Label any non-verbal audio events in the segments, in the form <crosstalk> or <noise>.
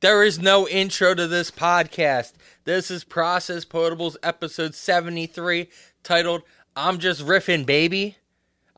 There is no intro to this podcast. This is Process Potables episode 73 titled I'm Just Riffin' Baby.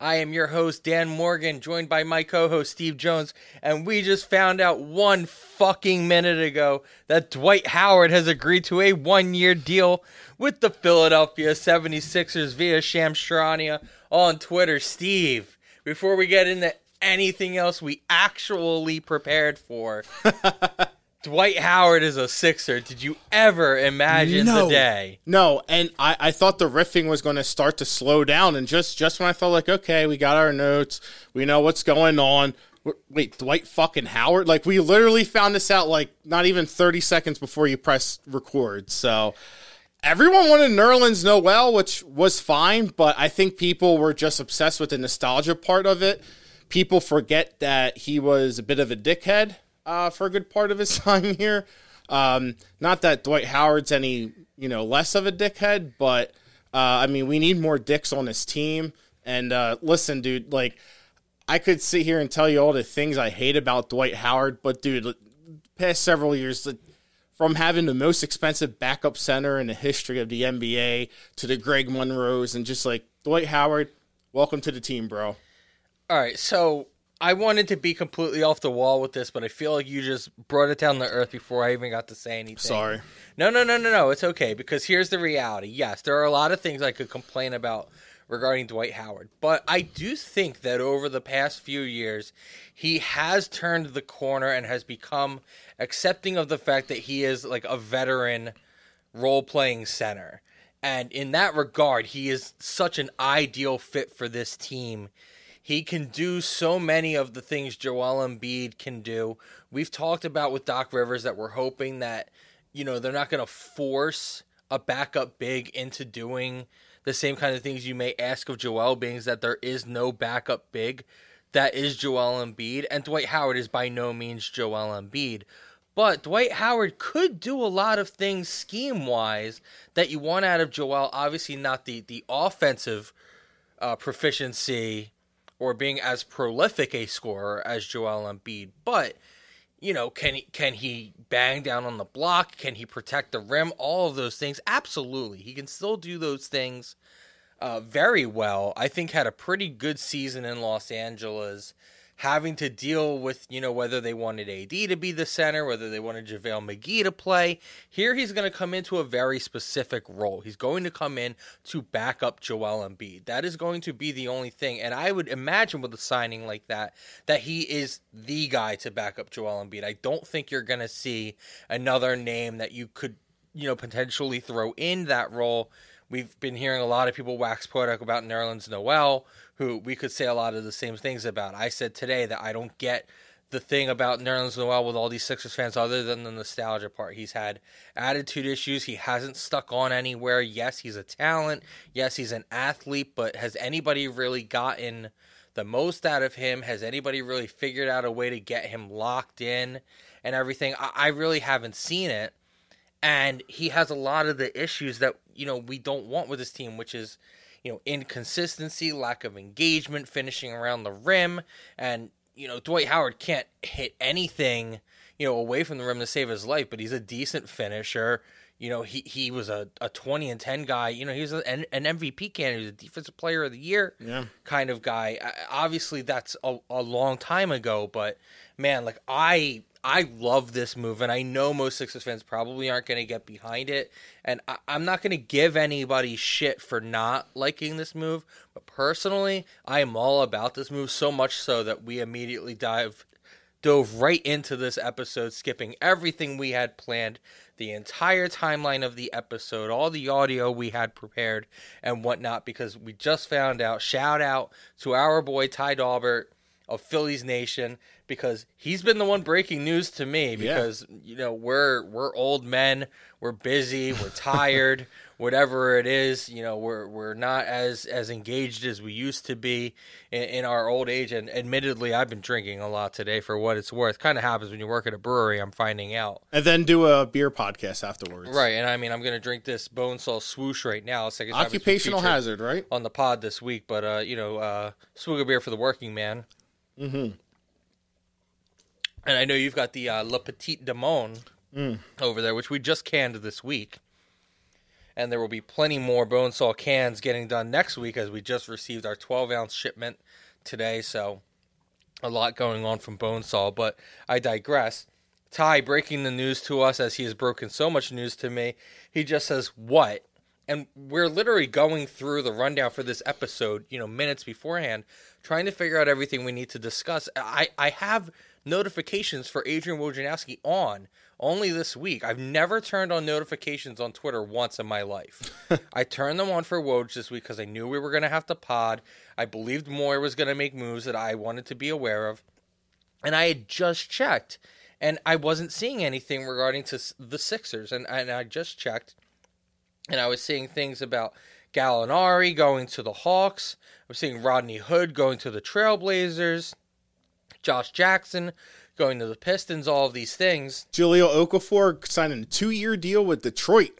I am your host, Dan Morgan, joined by my co host, Steve Jones, and we just found out one fucking minute ago that Dwight Howard has agreed to a one year deal with the Philadelphia 76ers via Shams Charania on Twitter. Steve, before we get into anything else we actually prepared for, <laughs> Dwight Howard is a Sixer. Did you ever imagine No. the day? No, and I, I thought the riffing was going to start to slow down, and just just when I felt like, okay, we got our notes, we know what's going on. Wait, Dwight fucking Howard? Like we literally found this out like not even thirty seconds before you press record. So everyone wanted Nerlens Noel, which was fine, but I think people were just obsessed with the nostalgia part of it. People forget that he was a bit of a dickhead uh, for a good part of his <laughs> time here. Um, not that Dwight Howard's any you know less of a dickhead, but uh, I mean we need more dicks on this team. And uh, listen, dude, like I could sit here and tell you all the things I hate about Dwight Howard, but dude, past several years, from having the most expensive backup center in the history of the NBA to the Greg Monroes and just like Dwight Howard, welcome to the team, bro. All right, so I wanted to be completely off the wall with this, but I feel like you just brought it down to earth before I even got to say anything. Sorry. No, no, no, no, no. It's okay because here's the reality. Yes, there are a lot of things I could complain about regarding Dwight Howard, but I do think that over the past few years, he has turned the corner and has become accepting of the fact that he is like a veteran role playing center. And in that regard, he is such an ideal fit for this team. He can do so many of the things Joel Embiid can do. We've talked about with Doc Rivers that we're hoping that, you know, they're not going to force a backup big into doing the same kind of things you may ask of Joel, being that there is no backup big that is Joel Embiid, and Dwight Howard is by no means Joel Embiid. But Dwight Howard could do a lot of things scheme wise that you want out of Joel. Obviously, not the the offensive uh, proficiency or being as prolific a scorer as Joel Embiid, but you know, can he can he bang down on the block? Can he protect the rim? All of those things, absolutely. He can still do those things uh, very well. I think had a pretty good season in Los Angeles, having to deal with you know whether they wanted AD to be the center, whether they wanted JaVale McGee to play. Here he's going to come into a very specific role. He's going to come in to back up Joel Embiid. That is going to be the only thing. And I would imagine with a signing like that, that he is the guy to back up Joel Embiid. I don't think you're going to see another name that you could you know potentially throw in that role. We've been hearing a lot of people wax poetic about Nerlens Noel, who we could say a lot of the same things about. I said today that I don't get the thing about Nerlens Noel with all these Sixers fans other than the nostalgia part. He's had attitude issues. He hasn't stuck on anywhere. Yes, he's a talent. Yes, he's an athlete, but has anybody really gotten the most out of him? Has anybody really figured out a way to get him locked in and everything? I, I really haven't seen it and he has a lot of the issues that you know we don't want with his team, which is you know inconsistency, lack of engagement, finishing around the rim, and you know Dwight Howard can't hit anything you know away from the rim to save his life, but he's a decent finisher. You know he he was a, a twenty and ten guy. You know he was an, an MVP candidate, he was a defensive player of the year Yeah. kind of guy. Obviously, that's a, a long time ago, but man, like I I love this move, and I know most Sixers fans probably aren't going to get behind it, and I, I'm not going to give anybody shit for not liking this move. But personally, I am all about this move so much so that we immediately dive dove right into this episode, skipping everything we had planned, the entire timeline of the episode, all the audio we had prepared, and whatnot, because we just found out. Shout out to our boy Ty Daubert of Phillies Nation, because he's been the one breaking news to me. Because you know we're we're old men, we're busy, we're tired. <laughs> Whatever it is, you know, we're we're not as as engaged as we used to be in, in our old age. And admittedly, I've been drinking a lot today, for what it's worth. Kind of happens when you work at a brewery. I'm finding out. And then do a beer podcast afterwards. Right, and I mean, I'm gonna drink this Bone Saw Swoosh right now. It's like it's Occupational hazard, right? on the pod this week, but uh, you know, uh, swig of beer for the working man. And I know you've got the uh, Le Petit Demon Mm. over there, which we just canned this week. And there will be plenty more bone saw cans getting done next week as we just received our 12 ounce shipment today. So a lot going on from bone saw, but I digress. Ty breaking the news to us as he has broken so much news to me. He just says, What? And we're literally going through the rundown for this episode, you know, minutes beforehand, trying to figure out everything we need to discuss. I, I have notifications for Adrian Wojnarowski on only this week. I've never turned on notifications on Twitter once in my life. <laughs> I turned them on for Woj this week because I knew we were going to have to pod. I believed Morey was going to make moves that I wanted to be aware of. And I had just checked, and I wasn't seeing anything regarding to the Sixers. And, and I just checked, and I was seeing things about Gallinari going to the Hawks. I'm seeing Rodney Hood going to the Trailblazers. Josh Jackson going to the Pistons. All of these things. Jahlil Okafor signing a two-year deal with Detroit.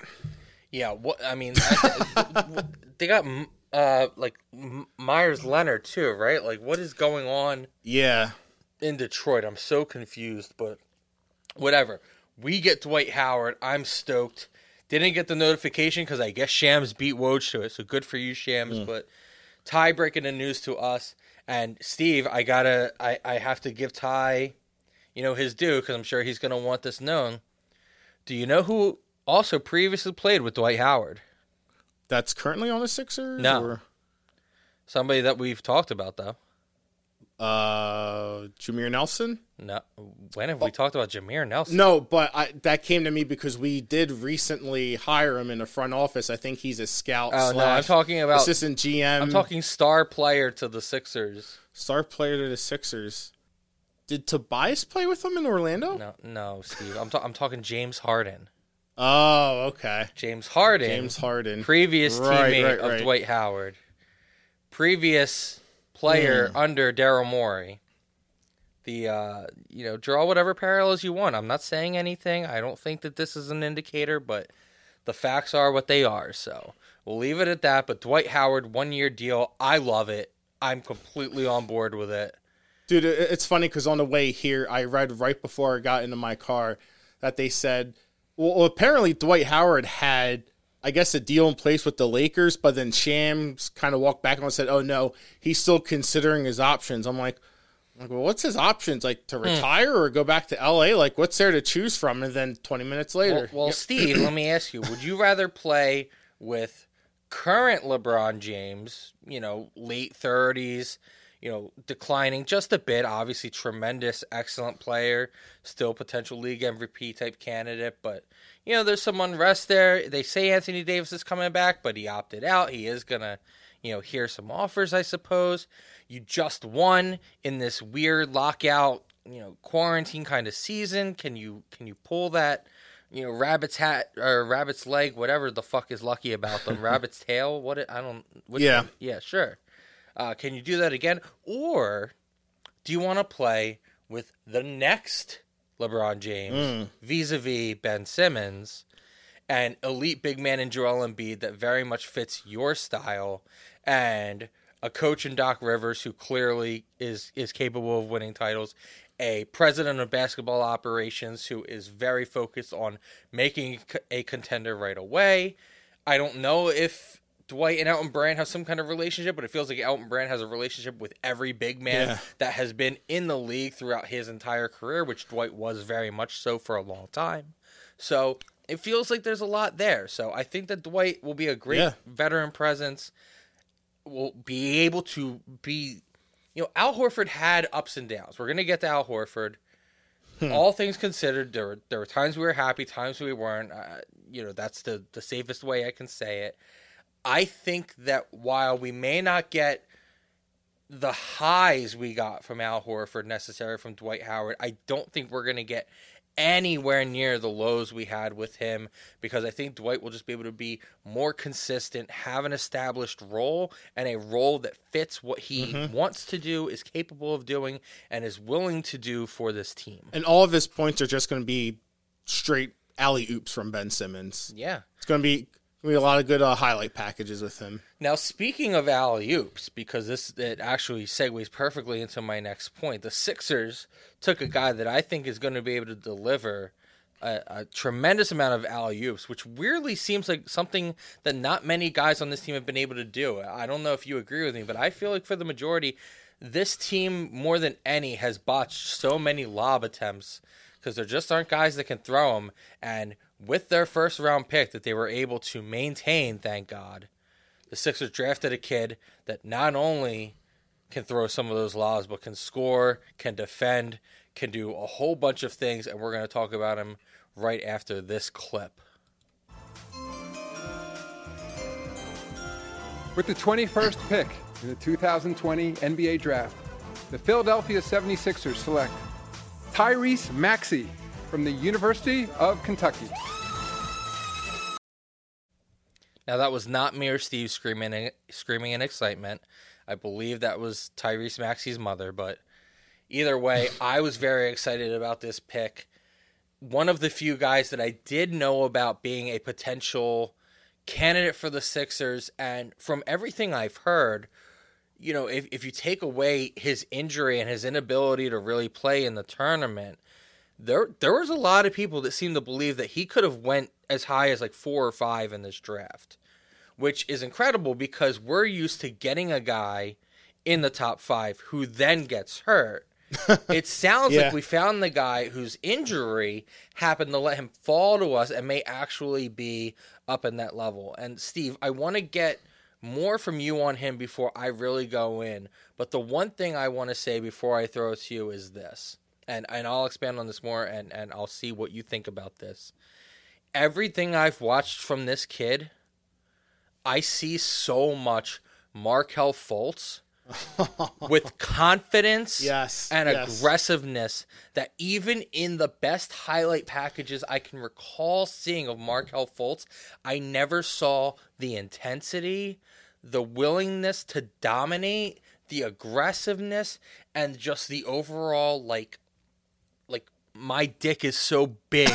Yeah, what I mean, <laughs> they got uh like Meyers Leonard too, right? Like, what is going on Yeah, in Detroit? I'm so confused, but whatever. We get Dwight Howard. I'm stoked. Didn't get the notification because I guess Shams beat Woj to it, so good for you, Shams. But Ty breaking the news to us, and Steve, I gotta, I, I have to give Ty, you know, his due because I'm sure he's gonna want this known. Do you know who also previously played with Dwight Howard? that's currently on the Sixers. No. or, Somebody that we've talked about though. uh, Jameer Nelson. No, when have we talked about Jameer Nelson? No, but I, that came to me because we did recently hire him in the front office. I think he's a scout. Oh no, I'm talking about. assistant GM. I'm talking star player to the Sixers. star player to the Sixers. Did Tobias play with them in Orlando? No, no, Steve. I'm ta- I'm talking James Harden. Oh, okay. James Harden, James Harden. previous Right, teammate right, of. Dwight Howard, previous player Hmm. under Daryl Morey. The uh, you know, draw whatever parallels you want. I'm not saying anything. I don't think that this is an indicator, but the facts are what they are. So we'll leave it at that. But Dwight Howard, one year deal. I love it. I'm completely on board with it. Dude, it's funny because on the way here, I read right before I got into my car that they said, well, apparently Dwight Howard had, I guess, a deal in place with the Lakers, but then Shams kind of walked back and said, oh no, he's still considering his options. I'm like, like, well, what's his options? Like to hmm. retire or go back to LA? Like, what's there to choose from? And then 20 minutes Well, later, well Steve, let <clears throat> me ask you: Would you rather play with current LeBron James, you know, late thirties, you know, declining just a bit? Obviously, tremendous, excellent player, still potential league MVP type candidate, but you know, there's some unrest there. They say Anthony Davis is coming back, but he opted out. He is gonna, you know, hear some offers, I suppose. You just won in this weird lockout, you know, quarantine kind of season. Can you can you pull that? you know, rabbit's hat or rabbit's leg, whatever the fuck is lucky about them. <laughs> rabbit's tail, what it, I don't. Yeah. one? yeah, sure. Uh, can you do that again, or do you want to play with the next LeBron James vis-a-vis Ben Simmons, an elite big man in Joel Embiid that very much fits your style, and a coach in Doc Rivers who clearly is is capable of winning titles, a president of basketball operations who is very focused on making a contender right away. I don't know if Dwight and Elton Brand have some kind of relationship, but it feels like Elton Brand has a relationship with every big man Yeah. that has been in the league throughout his entire career, which Dwight was very much so for a long time. So it feels like there's a lot there. So I think that Dwight will be a great Yeah. veteran presence. Will be able to be, you know, Al Horford had ups and downs. We're gonna get to Al Horford. All things considered, there were there were times we were happy, times we weren't. Uh, you know, that's the the safest way I can say it. I think that while we may not get the highs we got from Al Horford necessary from Dwight Howard, I don't think we're going to get anywhere near the lows we had with him because I think Dwight will just be able to be more consistent, have an established role, and a role that fits what he mm-hmm. wants to do, is capable of doing, and is willing to do for this team. and all of his points are just going to be straight alley oops from Ben Simmons. Yeah. It's going to be Gonna be a lot of good uh, highlight packages with him. Now, speaking of alley oops, because this it actually segues perfectly into my next point, the Sixers took a guy that I think is going to be able to deliver a, a tremendous amount of alley oops, which weirdly seems like something that not many guys on this team have been able to do. I don't know if you agree with me, but I feel like for the majority, this team more than any has botched so many lob attempts because there just aren't guys that can throw them. And with their first round pick that they were able to maintain, thank God, the Sixers drafted a kid that not only can throw some of those lobs, but can score, can defend, can do a whole bunch of things. And we're going to talk about him right after this clip. With the 21st pick in the 2020 NBA Draft, the Philadelphia 76ers select Tyrese Maxey from the University of Kentucky. Now that was not mere Steve screaming screaming in excitement. I believe that was Tyrese Maxey's mother, but either way, I was very excited about this pick. One of the few guys that I did know about being a potential candidate for the Sixers, and from everything I've heard, you know, if, if you take away his injury and his inability to really play in the tournament, there there was a lot of people that seemed to believe that he could have went as high as like four or five in this draft, which is incredible because we're used to getting a guy in the top five who then gets hurt. <laughs> it sounds Yeah. like we found the guy whose injury happened to let him fall to us and may actually be up in that level. And Steve, I want to get more from you on him before I really go in. But the one thing I want to say before I throw it to you is this. And and I'll expand on this more and, and I'll see what you think about this. Everything I've watched from this kid, I see so much Markelle Fultz <laughs> with confidence Yes, and yes. aggressiveness that even in the best highlight packages I can recall seeing of Markelle Fultz, I never saw the intensity, the willingness to dominate, the aggressiveness, and just the overall like like my dick is so big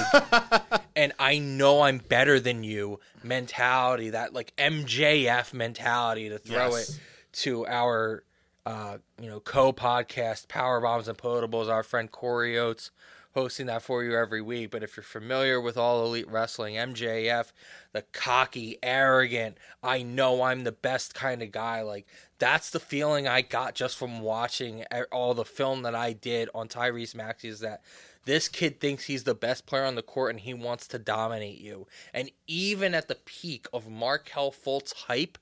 <laughs> and I know I'm better than you mentality, that like MJF mentality to throw Yes. it to our uh, you know co-podcast Power Bombs and Potables, our friend Corey Oates hosting that for you every week. But if you're familiar with all elite wrestling, MJF, the cocky, arrogant, I know I'm the best kind of guy, like that's the feeling I got just from watching all the film that I did on Tyrese Maxey is that this kid thinks he's the best player on the court and he wants to dominate you. And even at the peak of Markelle Fultz hype,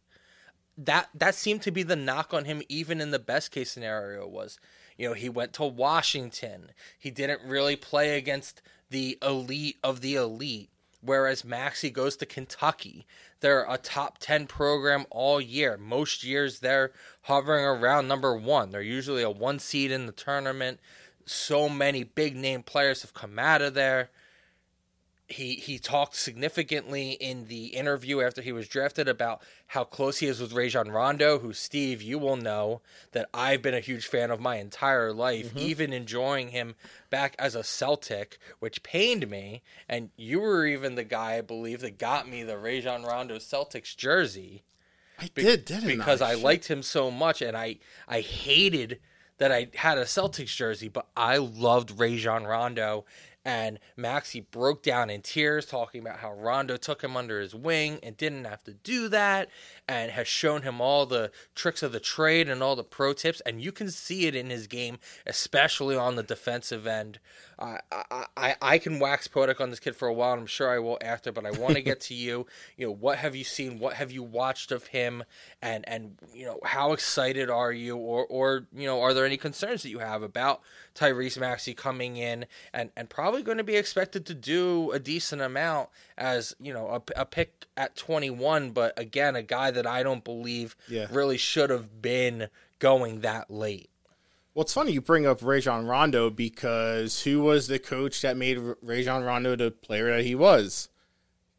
that that seemed to be the knock on him even in the best case scenario was you know he went to Washington. He didn't really play against the elite of the elite whereas Maxey goes to Kentucky. They're a top 10 program all year. Most years they're hovering around number 1 they're usually a one seed in the tournament so many big name players have come out of there he he talked significantly in the interview after he was drafted about how close he is with Rajon Rondo, who Steve, you will know that I've been a huge fan of my entire life, mm-hmm. even enjoying him back as a Celtic, which pained me. And you were even the guy I believe that got me the Rajon Rondo Celtics jersey I did, didn't because I? I liked him so much, and I I hated that I had a Celtics jersey, but I loved Rajon Rondo. And Maxey broke down in tears, talking about how Rondo took him under his wing and didn't have to do that, and has shown him all the tricks of the trade and all the pro tips. And you can see it in his game, especially on the defensive end. I I, I, I can wax poetic on this kid for a while, and I'm sure I will after. But I want to get <laughs> to you. You know, what have you seen? What have you watched of him? And and you know, how excited are you, or or you know, are there any concerns that you have about Tyrese Maxey coming in and and probably going to be expected to do a decent amount as you know a, a pick at 21, but again, a guy that I don't believe Yeah. really should have been going that late. Well, it's funny you bring up Rajon Rondo because who was the coach that made Rajon Rondo the player that he was?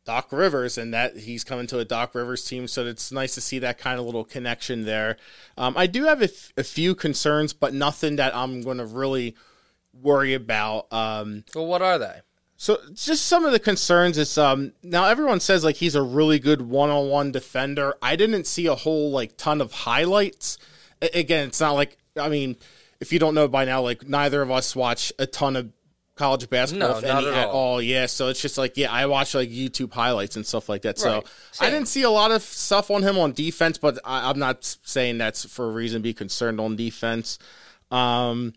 Doc Rivers, and that he's coming to a Doc Rivers team, so it's nice to see that kind of little connection there. Um, I do have a, f- a few concerns, but nothing that I'm going to really worry about. Um, Well, what are they? So just some of the concerns is um now everyone says like he's a really good one-on-one defender. I didn't see a whole like ton of highlights. Again, it's not like I mean, if you don't know by now, like neither of us watch a ton of college basketball, No, any at all. Yeah, so it's just like yeah, I watch like YouTube highlights and stuff like that. So Right. I didn't see a lot of stuff on him on defense, but I, I'm not saying that's for a reason to be concerned on defense. Um,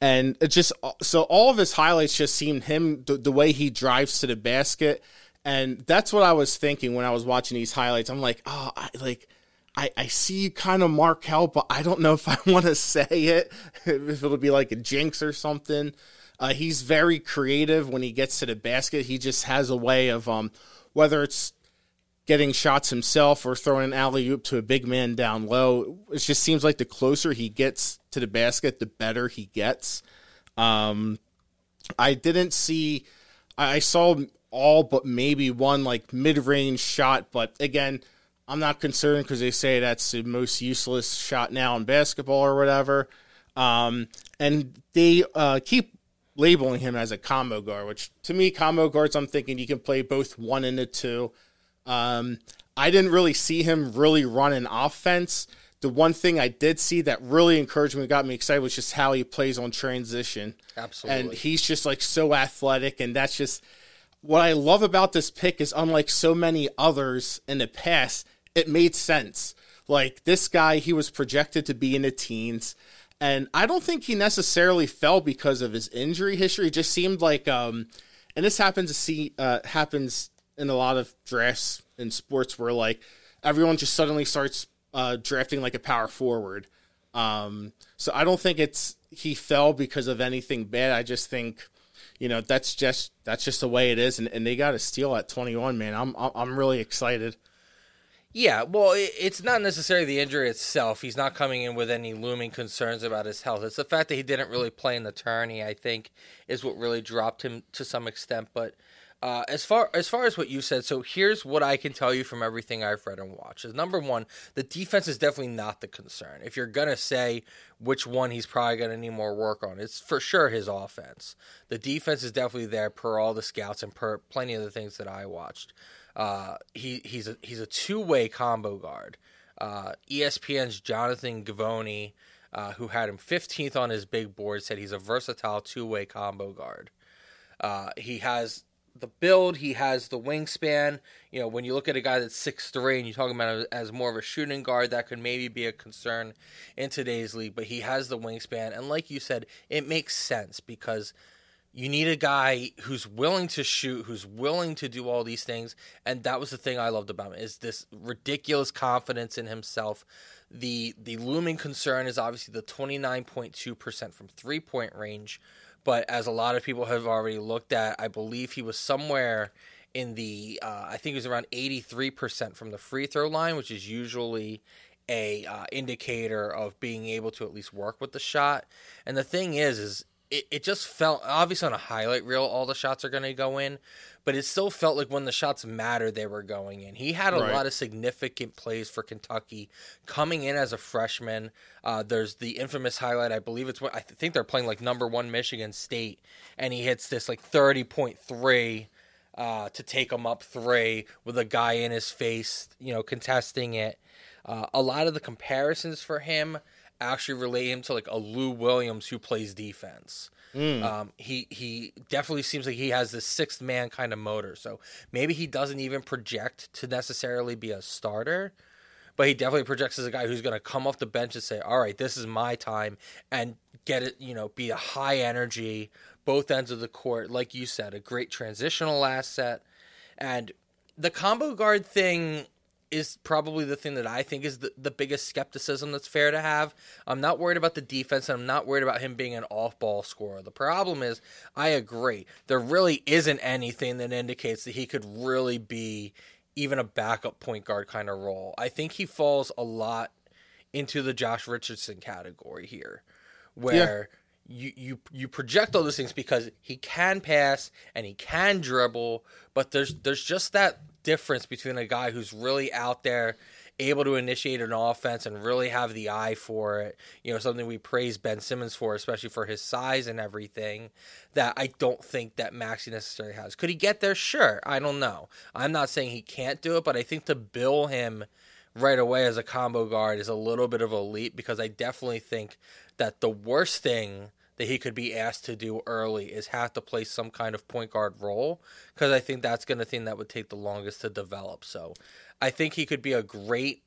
and it just so all of his highlights just seemed him the, the way he drives to the basket, and that's what I was thinking when I was watching these highlights. I'm like, oh, I, like. I, I see kind of Markelle, but I don't know if I <laughs> want to say it, <laughs> if it'll be like a jinx or something. Uh, he's very creative when he gets to the basket. He just has a way of, um, whether it's getting shots himself or throwing an alley oop to a big man down low. It just seems like the closer he gets to the basket, the better he gets. Um, I didn't see. I saw all but maybe one like mid range shot, but again, I'm not concerned because they say that's the most useless shot now in basketball or whatever. Um, and they uh, keep labeling him as a combo guard, which to me, combo guards, I'm thinking you can play both one and a two. Um, I didn't really see him really run an offense. The one thing I did see that really encouraged me, got me excited, was just how he plays on transition. Absolutely. And he's just like so athletic, and that's just what I love about this pick is unlike so many others in the past, it made sense. Like this guy, he was projected to be in the teens, and I don't think he necessarily fell because of his injury history. It just seemed like, um, and this happens to see uh, happens in a lot of drafts in sports where like everyone just suddenly starts uh, drafting like a power forward. Um, so I don't think it's he fell because of anything bad. I just think you know that's just that's just the way it is, and, and they got a steal at 21. Man, I'm I'm I'm really excited. Yeah, well, it's not necessarily the injury itself. He's not coming in with any looming concerns about his health. It's the fact that he didn't really play in the tourney. I think is what really dropped him to some extent. But uh, as far as far as what you said, so here's what I can tell you from everything I've read and watched. Is number one, the defense is definitely not the concern. If you're gonna say which one he's probably gonna need more work on, it's for sure his offense. The defense is definitely there per all the scouts and per plenty of the things that I watched. Uh, he he's a he's a two way combo guard. Uh, ESPN's Jonathan Givony, uh, who had him 15th on his big board, said he's a versatile two way combo guard. Uh, he has the build, he has the wingspan. You know, when you look at a guy that's six three and you're talking about him as more of a shooting guard, that could maybe be a concern in today's league. But he has the wingspan, and like you said, it makes sense because you need a guy who's willing to shoot, who's willing to do all these things, and that was the thing I loved about him is this ridiculous confidence in himself. The the looming concern is obviously the 29.2% from three-point range, but as a lot of people have already looked at, I believe he was somewhere in the uh, I think it was around 83% from the free throw line, which is usually a uh, indicator of being able to at least work with the shot. And the thing is, is it, it just felt obviously on a highlight reel all the shots are going to go in, but it still felt like when the shots mattered they were going in. He had a Right. lot of significant plays for Kentucky coming in as a freshman. Uh, there's the infamous highlight, I believe it's what I think they're playing like number one Michigan State, and he hits this like thirty point three uh, to take him up three with a guy in his face, you know, contesting it. Uh, a lot of the comparisons for him actually relate him to like a Lou Williams who plays defense. Um, he he definitely seems like he has this sixth man kind of motor. So maybe he doesn't even project to necessarily be a starter, but he definitely projects as a guy who's going to come off the bench and say, "All right, this is my time," and get it. You know, be a high energy, both ends of the court, like you said, a great transitional asset, and the combo guard thing is probably the thing that I think is the, the biggest skepticism that's fair to have. I'm not worried about the defense and I'm not worried about him being an off ball scorer. The problem is, I agree, there really isn't anything that indicates that he could really be even a backup point guard kind of role. I think he falls a lot into the Josh Richardson category here, where you you you project all those things because he can pass and he can dribble, but there's there's just that difference between a guy who's really out there able to initiate an offense and really have the eye for it. You know, something we praise Ben Simmons for, especially for his size and everything. That I don't think that Maxey necessarily has. Could he get there? Sure. I don't know. I'm not saying he can't do it, but I think to bill him right away as a combo guard is a little bit of a leap because I definitely think that the worst thing that he could be asked to do early is have to play some kind of point guard role because I think that's going to thing that would take the longest to develop. So I think he could be a great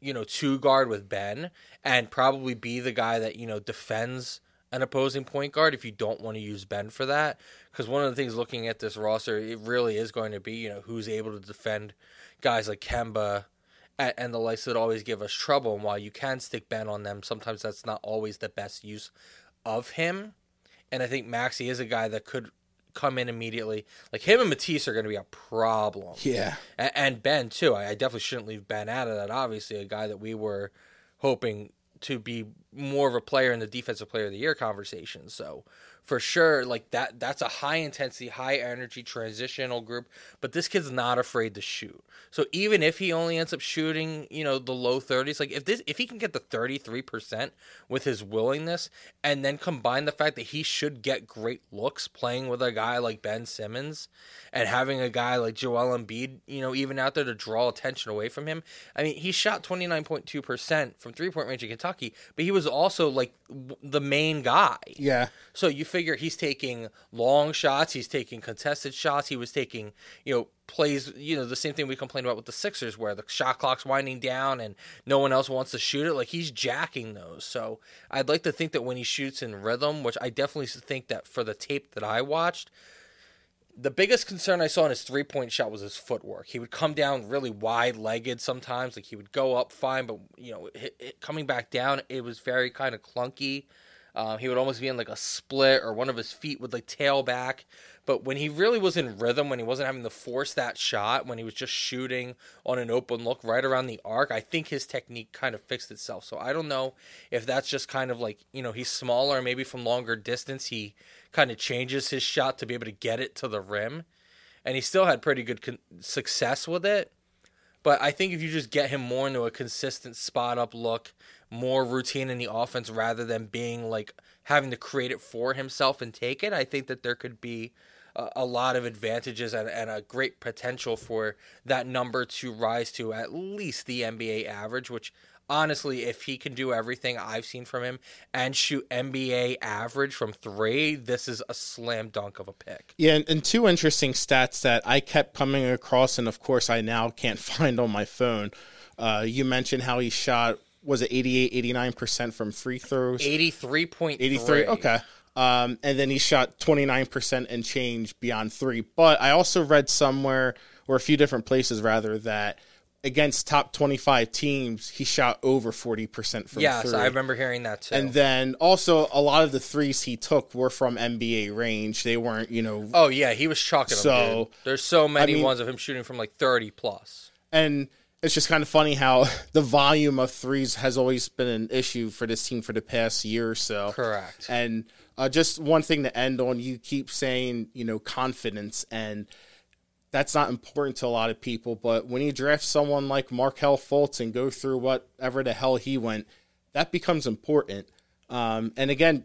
you know two guard with Ben and probably be the guy that you know defends an opposing point guard if you don't want to use Ben for that because one of the things looking at this roster it really is going to be you know who's able to defend guys like Kemba and, and the likes that always give us trouble and while you can stick Ben on them sometimes that's not always the best use of him. And I think Maxey is a guy that could come in immediately. Like him and Matisse are going to be a problem. Yeah. And, and Ben, too. I, I definitely shouldn't leave Ben out of that. Obviously, a guy that we were hoping to be more of a player in the defensive player of the year conversation. So for sure, like that that's a high intensity, high energy transitional group. But this kid's not afraid to shoot. So even if he only ends up shooting, you know, the low thirties, like if this if he can get the thirty three percent with his willingness, and then combine the fact that he should get great looks playing with a guy like Ben Simmons, and having a guy like Joel Embiid, you know, even out there to draw attention away from him. I mean, he shot twenty nine point two percent from three point range in Kentucky, but he was also like the main guy. Yeah. So you figure he's taking long shots, he's taking contested shots, he was taking, you know, plays, you know, the same thing we complained about with the Sixers where the shot clock's winding down and no one else wants to shoot it. Like he's jacking those. So I'd like to think that when he shoots in rhythm, which I definitely think that for the tape that I watched, the biggest concern I saw in his three point shot was his footwork. He would come down really wide legged sometimes. Like he would go up fine, but you know, coming back down, it was very kind of clunky. Uh, he would almost be in like a split, or one of his feet would like tail back. But when he really was in rhythm, when he wasn't having to force that shot, when he was just shooting on an open look right around the arc, I think his technique kind of fixed itself. So I don't know if that's just kind of like, you know, he's smaller, maybe from longer distance, he kind of changes his shot to be able to get it to the rim. And he still had pretty good con- success with it. But I think if you just get him more into a consistent spot up look, more routine in the offense rather than being like having to create it for himself and take it, I think that there could be a, lot of advantages and, and a great potential for that number to rise to at least the NBA average, which honestly, if he can do everything I've seen from him and shoot NBA average from three, this is a slam dunk of a pick. Yeah, and, and, two interesting stats that I kept coming across, and of course I now can't <laughs> find on my phone. Uh, you mentioned how he shot, was it 88, 89% from free throws? 83.3. 83, okay. Um, and then he shot 29% and change beyond three. But I also read somewhere, or a few different places rather, that against top 25 teams, he shot over 40% from yes, three. I remember hearing that too. And then also a lot of the threes he took were from NBA range. They weren't, you know. Oh, yeah, he was chalking them. So, dude. There's so many I mean, ones of him shooting from like 30. And it's just kind of funny how <laughs> the volume of threes has always been an issue for this team for the past year or so. Correct. And uh, just one thing to end on. You keep saying, you know, confidence, and that's not important to a lot of people. But when you draft someone like Markelle Fultz and go through whatever the hell he went, that becomes important. Um, and again,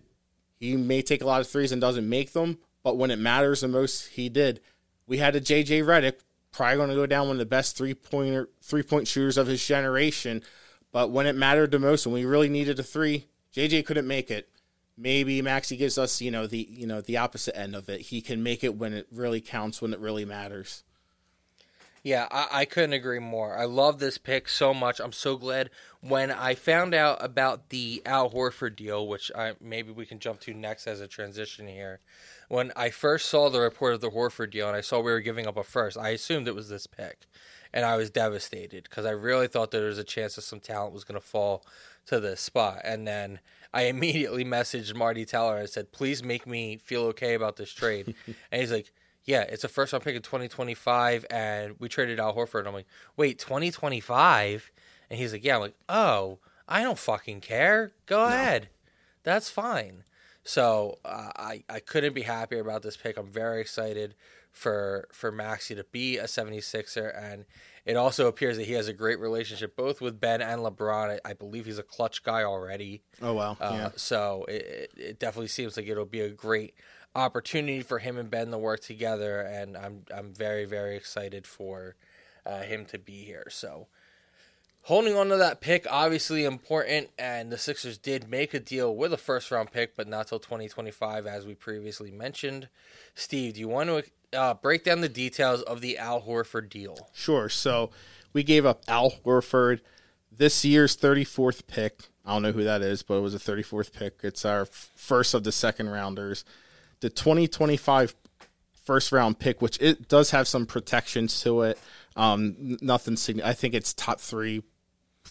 he may take a lot of threes and doesn't make them, but when it matters the most, he did. We had a JJ Redick, probably going to go down one of the best three pointer three point shooters of his generation. But when it mattered the most, when we really needed a three, JJ couldn't make it maybe Maxey gives us, you know, the you know the opposite end of it. He can make it when it really counts, when it really matters. Yeah, I, I, couldn't agree more. I love this pick so much. I'm so glad when I found out about the Al Horford deal, which I maybe we can jump to next as a transition here. When I first saw the report of the Horford deal and I saw we were giving up a first, I assumed it was this pick, and I was devastated because I really thought there was a chance that some talent was going to fall to this spot, and then I immediately messaged Marty Teller and said, "Please make me feel okay about this trade." <laughs> and he's like, "Yeah, it's a first round pick in 2025, and we traded Al Horford." I'm like, "Wait, 2025?" And he's like, "Yeah." I'm like, "Oh, I don't fucking care. Go no. ahead, that's fine." So uh, I I couldn't be happier about this pick. I'm very excited for for Maxey to be a 76er and it also appears that he has a great relationship both with Ben and LeBron. I, I believe he's a clutch guy already. Oh wow, Uh, yeah. So it, it- it definitely seems like it'll be a great opportunity for him and Ben to work together, and I'm I'm very very excited for uh, him to be here. So holding on to that pick obviously important, and the Sixers did make a deal with a first round pick, but not till 2025, as we previously mentioned. Steve, do you want to uh, break down the details of the Al Horford deal? Sure. So we gave up Al Horford, this year's 34th pick. I don't know who that is, but it was a 34th pick. It's our first of the second rounders. The 2025 first round pick, which it does have some protections to it. Um, nothing. I think it's top three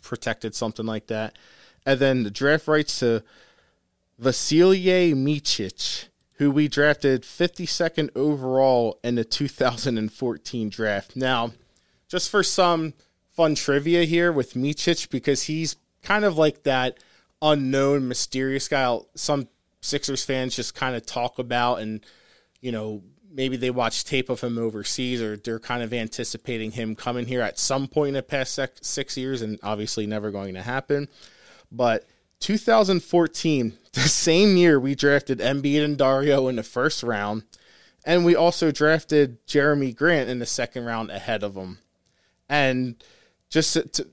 protected, something like that. And then the draft rights to Vasilije Micic, who we drafted 52nd overall in the 2014 draft. Now, just for some fun trivia here with Micic, because he's kind of like that unknown, mysterious guy. Some Sixers fans just kind of talk about, and you know, maybe they watch tape of him overseas, or they're kind of anticipating him coming here at some point in the past six, years, and obviously never going to happen. But 2014, <laughs> the same year we drafted Embiid and Dario in the first round, and we also drafted Jerami Grant in the second round ahead of him. And just to, to,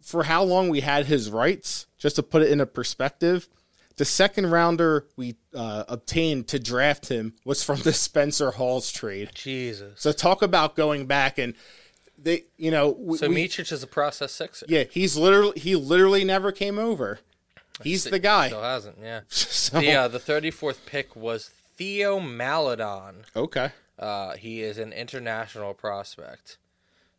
for how long we had his rights, just to put it in a perspective, the second rounder we uh, obtained to draft him was from the <laughs> Spencer Hawes trade. Jesus. So talk about going back and they, you know, we, So Micic is a process sixer. yeah, he's literally he literally never came over. He's the guy. Still hasn't, yeah. <laughs> So, The uh, the thirty fourth pick was Theo Maledon. okay. Uh, he is an international prospect,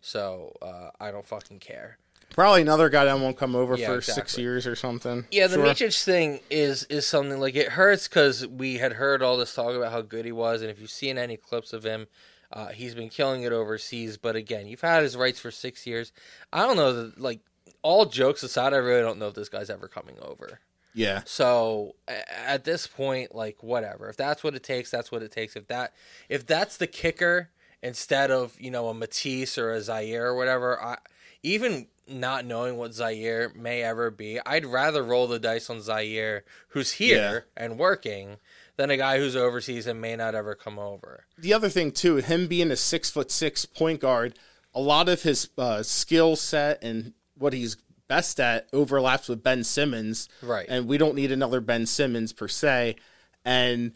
so uh, I don't fucking care. Probably another guy that won't come over Yeah, for six exactly. years or something. Yeah, the Sure. Thing is is something like it hurts because we had heard all this talk about how good he was, and if you've seen any clips of him, uh, he's been killing it overseas. But again, you've had his rights for six years. I don't know. That, like all jokes aside, I really don't know if this guy's ever coming over. Yeah. So a- at this point, like whatever. If that's what it takes, that's what it takes. If that if that's the kicker instead of you know a Matisse or a Zhaire or whatever, I, even not knowing what Zhaire may ever be, I'd rather roll the dice on Zhaire, who's here and working, than a guy who's overseas and may not ever come over. the other thing too, him being a six foot six point guard, a lot of his uh, skill set and what he's best at overlaps with Ben Simmons. Right. And we don't need another Ben Simmons per se. And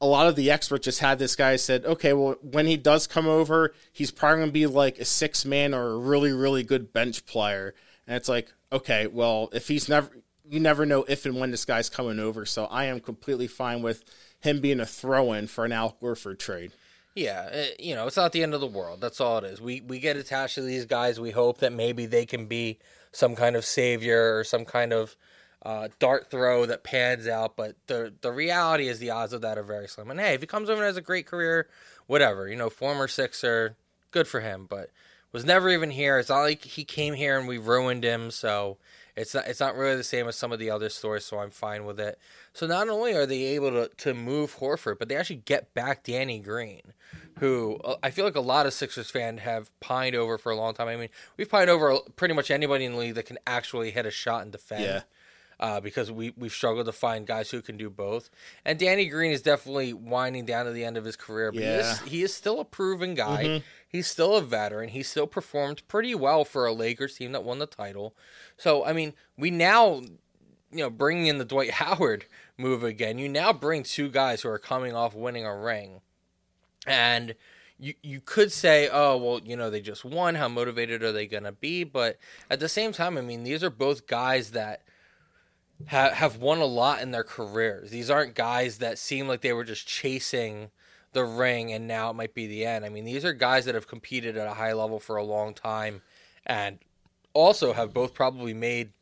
a lot of the experts just had this guy said, okay, well, when he does come over, he's probably going to be like a six man or a really, really good bench player. And it's like, okay, well, if he's never, you never know if and when this guy's coming over. So I am completely fine with him being a throw in for an Al Horford trade. Yeah, it, you know, it's not the end of the world. That's all it is. We we get attached to these guys. We hope that maybe they can be some kind of savior or some kind of uh, dart throw that pans out. But the the reality is the odds of that are very slim. And hey, if he comes over and has a great career, whatever. You know, former Sixer, good for him. But was never even here. It's not like he came here and we ruined him. So it's not it's not really the same as some of the other stories. So I'm fine with it. So not only are they able to to move Horford, but they actually get back Danny Green, who uh, I feel like a lot of Sixers fans have pined over for a long time. I mean, we've pined over pretty much anybody in the league that can actually hit a shot and defend Yeah. Uh, because we we've struggled to find guys who can do both. And Danny Green is definitely winding down to the end of his career, but he, is, Yeah. he is still a proven guy. He's still a veteran. He still performed pretty well for a Lakers team that won the title. So I mean, we now, you know, bringing in the Dwight <laughs> Howard move again. You now bring two guys who are coming off winning a ring, and. You, you could say, oh, well, you know, they just won. How motivated are they going to be? But at the same time, I mean, these are both guys that ha- have won a lot in their careers. These aren't guys that seem like they were just chasing the ring and now it might be the end. I mean, these are guys that have competed at a high level for a long time and also have both probably made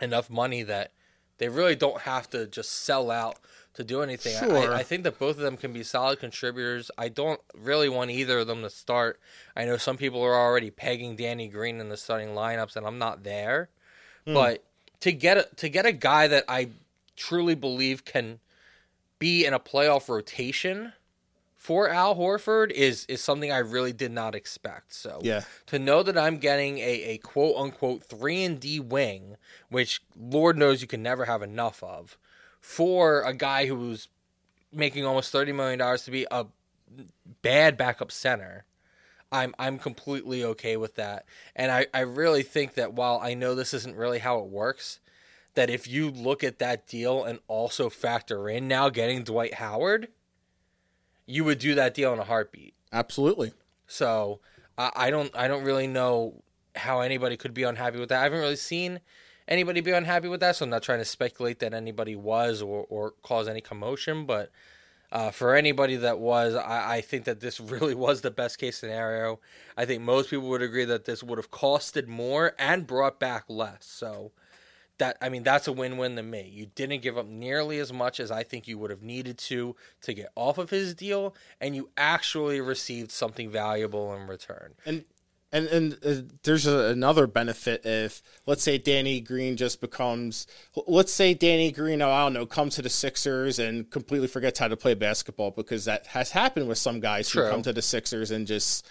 enough money that they really don't have to just sell out to do anything. Sure. I, I think that both of them can be solid contributors. I don't really want either of them to start. I know some people are already pegging Danny Green in the starting lineups, and I'm not there. Hmm. But to get a, to get a guy that I truly believe can be in a playoff rotation for Al Horford is is something I really did not expect. So Yeah. to know that I'm getting a, a quote unquote three and D wing, which Lord knows you can never have enough of, for a guy who's making almost thirty million dollars to be a bad backup center. I'm I'm completely okay with that. And I, I really think that while I know this isn't really how it works, that if you look at that deal and also factor in now getting Dwight Howard, you would do that deal in a heartbeat. Absolutely. So I, I don't I don't really know how anybody could be unhappy with that. I haven't really seen anybody be unhappy with that, so I'm not trying to speculate that anybody was or, or cause any commotion. But uh, for anybody that was, I, I think that this <laughs> really was the best case scenario. I think most people would agree that this would have costed more and brought back less. So that I mean that's a win-win to me. You didn't give up nearly as much as I think you would have needed to to get off of his deal, and you actually received something valuable in return. And and and uh, there's a, another benefit if let's say Danny Green just becomes let's say Danny Green oh, I don't know comes to the Sixers and completely forgets how to play basketball because that has happened with some guys True. who come to the Sixers and just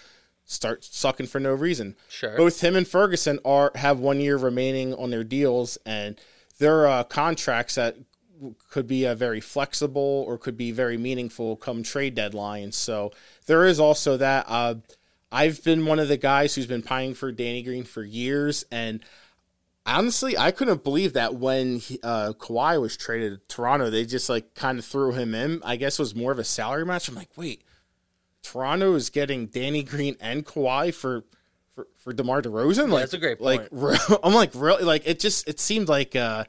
start sucking for no reason. Sure. Both him and Ferguson are have one year remaining on their deals and their uh, contracts that could be uh, very flexible or could be very meaningful come trade deadline. So there is also that. Uh, I've been one of the guys who's been pining for Danny Green for years, and honestly, I couldn't believe that when he, uh, Kawhi was traded to Toronto, they just like kind of threw him in. I guess it was more of a salary match. I'm like, wait, Toronto is getting Danny Green and Kawhi for for, for DeMar DeRozan. Like, that's a great Like, re- <laughs> I'm like, really? Like, it just it seemed like. uh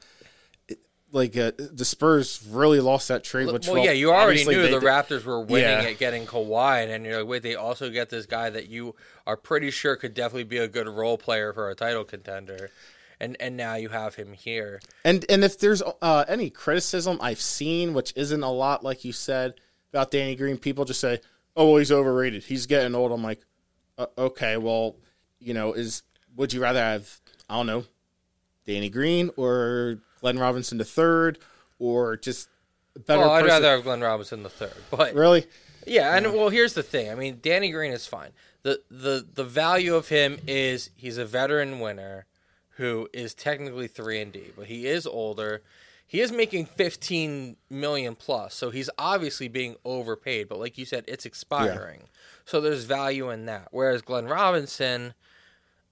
like uh, the Spurs really lost that trade, which well, yeah, you already knew the did- Raptors were winning Yeah. at getting Kawhi, and then you're like, wait, they also get this guy that you are pretty sure could definitely be a good role player for a title contender, and and now you have him here. And and if there's uh, any criticism I've seen, which isn't a lot, like you said about Danny Green, people just say, "Oh, well, he's overrated. He's getting old." I'm like, uh, okay, well, you know, is would you rather have I don't know, Danny Green or Glenn Robinson the third, or just better? Well, I'd person? rather have Glenn Robinson the third, but really. Yeah, and well, here's the thing. I mean, Danny Green is fine. the the The value of him is he's a veteran winner who is technically three and D, but he is older. He is making fifteen million plus, so he's obviously being overpaid. But like you said, it's expiring, so there's value in that. Whereas Glenn Robinson,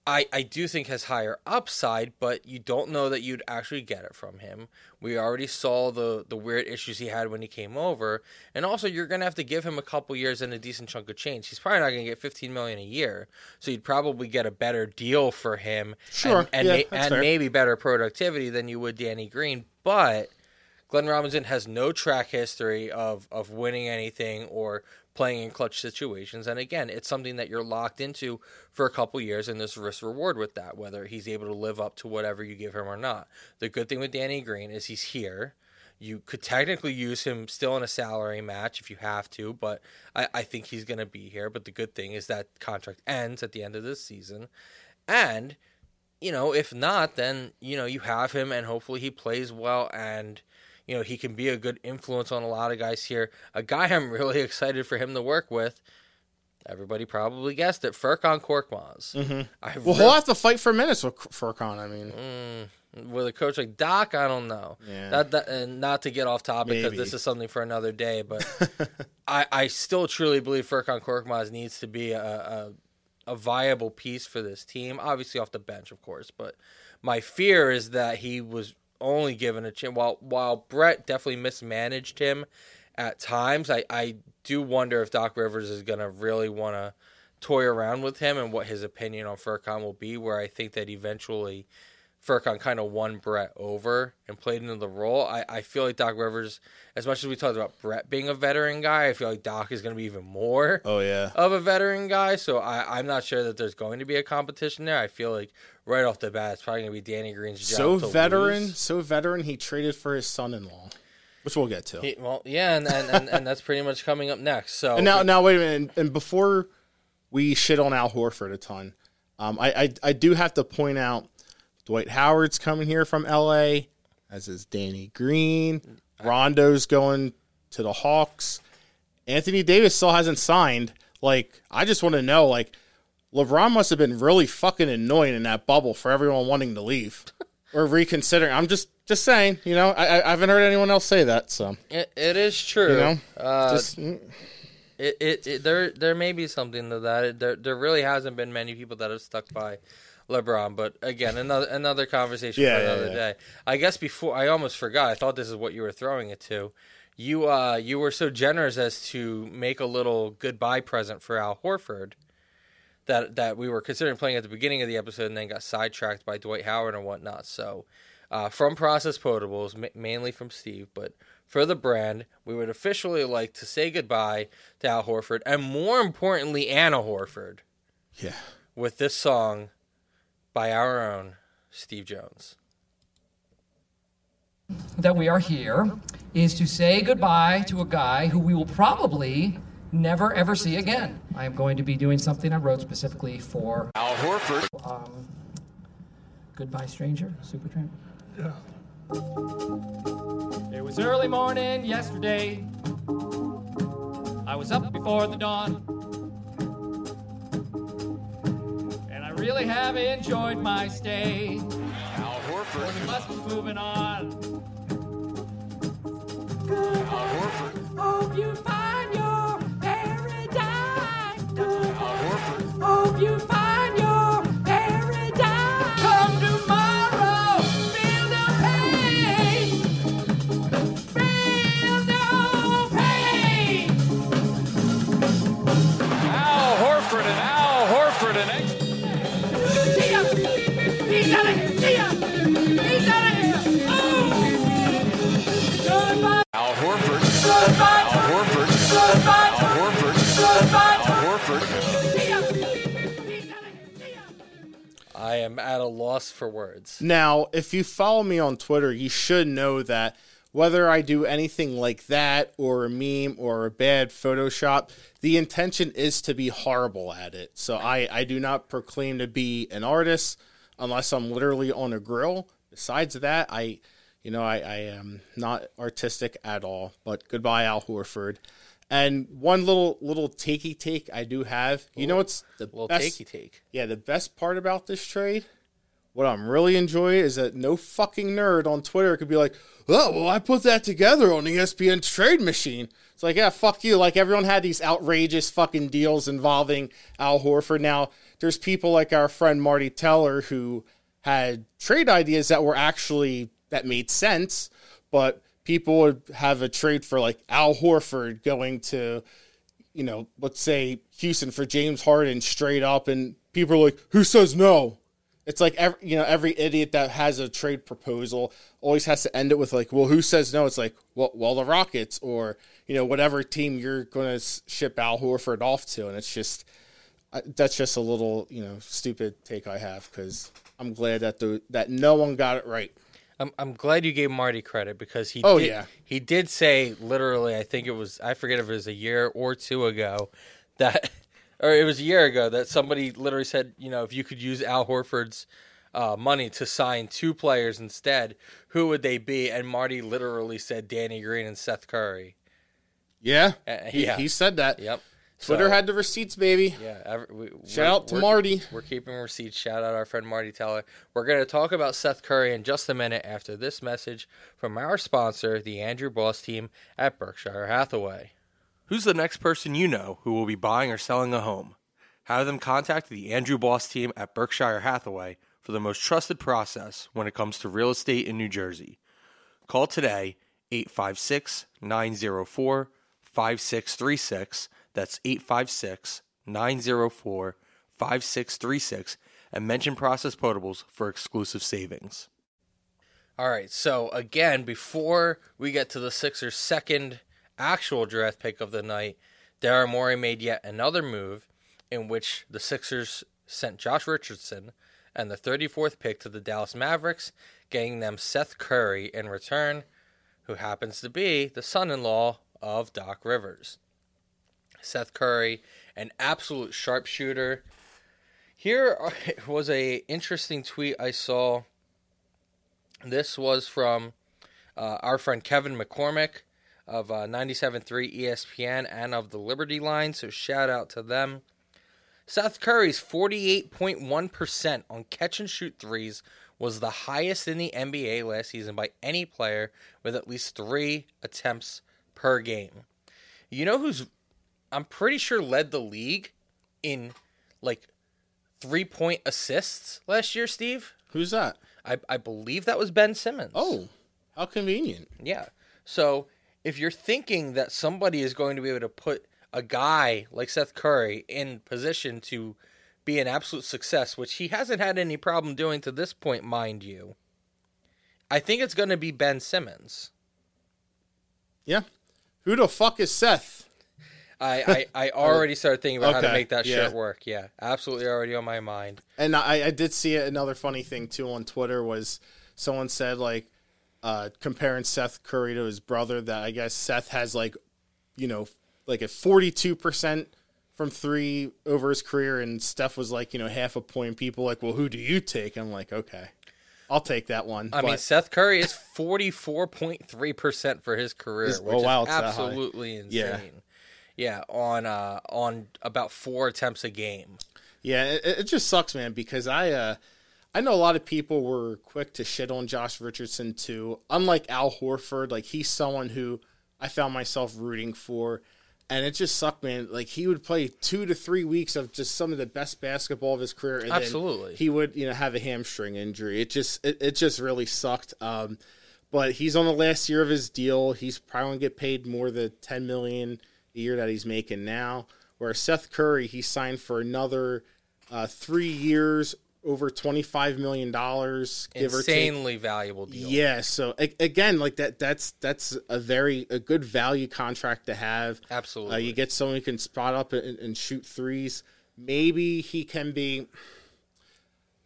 I, I do think has higher upside, but you don't know that you'd actually get it from him. We already saw the the weird issues he had when he came over, and also you're gonna have to give him a couple years and a decent chunk of change. He's probably not gonna get 15 million a year, so you'd probably get a better deal for him, Sure, and and, yeah, and maybe better productivity than you would Danny Green. But Glenn Robinson has no track history of of winning anything or playing in clutch situations. And again, it's something that you're locked into for a couple years, and there's risk reward with that, whether he's able to live up to whatever you give him or not. The good thing with Danny Green is he's here. You could technically use him still in a salary match if you have to, but I, I think he's going to be here. But the good thing is that contract ends at the end of this season. And, you know, if not, then, you know, you have him and hopefully he plays well and you know, he can be a good influence on a lot of guys here. A guy I'm really <laughs> excited for him to work with. Everybody probably guessed it. Furkan Korkmaz. Mm-hmm. I Well, re- he'll have to fight for minutes with Furkan. I mean, Mm. with a coach like Doc, I don't know. Yeah. That, that and not to get off topic because this is something for another day, but <laughs> I, I still truly believe Furkan Korkmaz needs to be a, a a viable piece for this team. Obviously off the bench, of course, but my fear is that he was only given a chance. While while Brett definitely mismanaged him at times, I, I do wonder if Doc Rivers is going to really want to toy around with him and what his opinion on Furkan will be. Where I think that eventually Furkan kind of won Brett over and played into the role. I, I feel like Doc Rivers, as much as we talked about Brett being a veteran guy, I feel like Doc is going to be even more oh yeah, of a veteran guy. So I, I'm not sure that there's going to be a competition there. I feel like right off the bat, it's probably going to be Danny Green's job. so veteran, lose. so veteran. He traded for his son-in-law, which we'll get to. He- well, yeah, and, and, and, and that's pretty much coming up next. So <laughs> And now, now wait a minute. And, and before we shit on Al Horford a ton, um, I, I I do have to point out Dwight Howard's coming here from L.A. As is Danny Green. Rondo's going to the Hawks, Anthony Davis still hasn't signed. Like, I just want to know, like, LeBron must have been really fucking annoying in that bubble for everyone wanting to leave <laughs> or reconsidering. I'm just just saying, you know, I, I haven't heard anyone else say that. So It, it is true. you know, uh, just mm, it, it, it there there may be something to that. There there really hasn't been many people that have stuck by LeBron, but again, another another conversation Yeah, for yeah, another yeah. day. I guess before I almost forgot. I thought this is what you were throwing it to. You uh you were so generous as to make a little goodbye present for Al Horford. That that we were considering playing at the beginning of the episode and then got sidetracked by Dwight Howard and whatnot. So, uh, from Process Potables, ma- mainly from Steve, but for the brand, we would officially like to say goodbye to Al Horford and more importantly, Anna Horford yeah. with this song by our own Steve Jones. that we are here is to say goodbye to a guy who we will probably never ever see again. I am going to be doing something I wrote specifically for Al Horford. um, Goodbye Stranger, Supertramp. It was early morning yesterday. I was up before the dawn. Really have enjoyed my stay. Al Horford. We must be moving on. Al Horford. Hope you find am at a loss for words. Now, if you follow me on Twitter, you should know that whether I do anything like that or a meme or a bad Photoshop, the intention is to be horrible at it. So I, I do not proclaim to be an artist unless I'm literally on a grill. Besides that, I you know, I, I am not artistic at all. But goodbye, Al Horford. And one little little takey take I do have. You oh, know what's the Little best takey take. yeah, the best part about this trade, what I'm really enjoying is that no fucking nerd on Twitter could be like, oh, well, I put that together on E ESPN's trade machine. It's like, yeah, fuck you. Like, everyone had these outrageous fucking deals involving Al Horford. Now, there's people like our friend Marty Teller who had trade ideas that were actually, that made sense, but people would have a trade for like Al Horford going to you know, let's say Houston for James Harden straight up, and people are like, "Who says no?" It's like every, you know, every idiot that has a trade proposal always has to end it with like, "Well, who says no?" It's like, "Well, well, the Rockets or you know whatever team you're going to ship Al Horford off to," and it's just uh, that's just a little you know stupid take I have because I'm glad that the that no one got it right. I'm I'm glad you gave Marty credit because he Oh, did, yeah. he did say literally I think it was I forget if it was a year or two ago that <laughs> or it was a year ago that somebody literally said you know if you could use Al Horford's uh, money to sign two players instead who would they be and Marty literally said Danny Green and Seth Curry Yeah, Uh, he, yeah. he said that. yep Twitter So- had the receipts, baby. Yeah. Every, we, Shout out to Marty. We're keeping receipts. Shout out our friend Marty Teller. We're going to talk about Seth Curry in just a minute after this message from our sponsor, the Andrew Boss team at Berkshire Hathaway. Who's the next person you know who will be buying or selling a home? Have them contact the Andrew Boss team at Berkshire Hathaway for the most trusted process when it comes to real estate in New Jersey. Call today 856 904 5636. That's 856 904 5636 and mention Process Potables for exclusive savings. All right, so again, before we get to the Sixers' second actual draft pick of the night, Daryl Morey made yet another move in which the Sixers sent Josh Richardson and the 34th pick to the Dallas Mavericks, getting them Seth Curry in return, who happens to be the son in law of Doc Rivers. Seth Curry, an absolute sharpshooter. Here <laughs> was a interesting tweet I saw. This was from uh, our friend Kevin McCormick. of uh, 97.3 ESPN and of the Liberty line. So shout out to them. Seth Curry's 48.1% on catch and shoot threes was the highest in the NBA last season by any player with at least three attempts per game. You know who's, I'm pretty sure, led the league in like three point assists last year, Steve? Who's that? I, I believe that was Ben Simmons. Oh, how convenient. Yeah. So if you're thinking that somebody is going to be able to put a guy like Seth Curry in position to be an absolute success, which he hasn't had any problem doing to this point, mind you, I think it's going to be Ben Simmons. Yeah. Who the fuck is Seth? I, I, I already started thinking about how to make that yeah. shirt work. Yeah, absolutely already on my mind. And I, I did see another funny thing too on Twitter was someone said like uh, comparing Seth Curry to his brother that I guess Seth has like you know like a forty two percent from three over his career and Steph was like you know half a point. People like well who do you take? I'm like okay, I'll take that one. I mean, Seth Curry is 44.3% for his career, Is- which oh, wow, is it's that high. absolutely insane. Yeah. Yeah, on uh on about 4 attempts a game. Yeah, it, it just sucks, man, because I uh I know a lot of people were quick to shit on Josh Richardson too. Unlike Al Horford, like he's someone who I found myself rooting for. And it just sucked, man. Like he would play two to three weeks of just some of the best basketball of his career, and Absolutely. then he would, you know, have a hamstring injury. It just, it, it just really sucked. Um, but he's on the last year of his deal. He's probably gonna get paid more than ten million a year that he's making now. Where Seth Curry, he signed for another uh, three years, over twenty five million dollars, give. Insanely valuable deal. Yeah. So a- again, like that, that's that's a very a good value contract to have. Absolutely. Uh, you get someone who can spot up and, and shoot threes. Maybe he can be.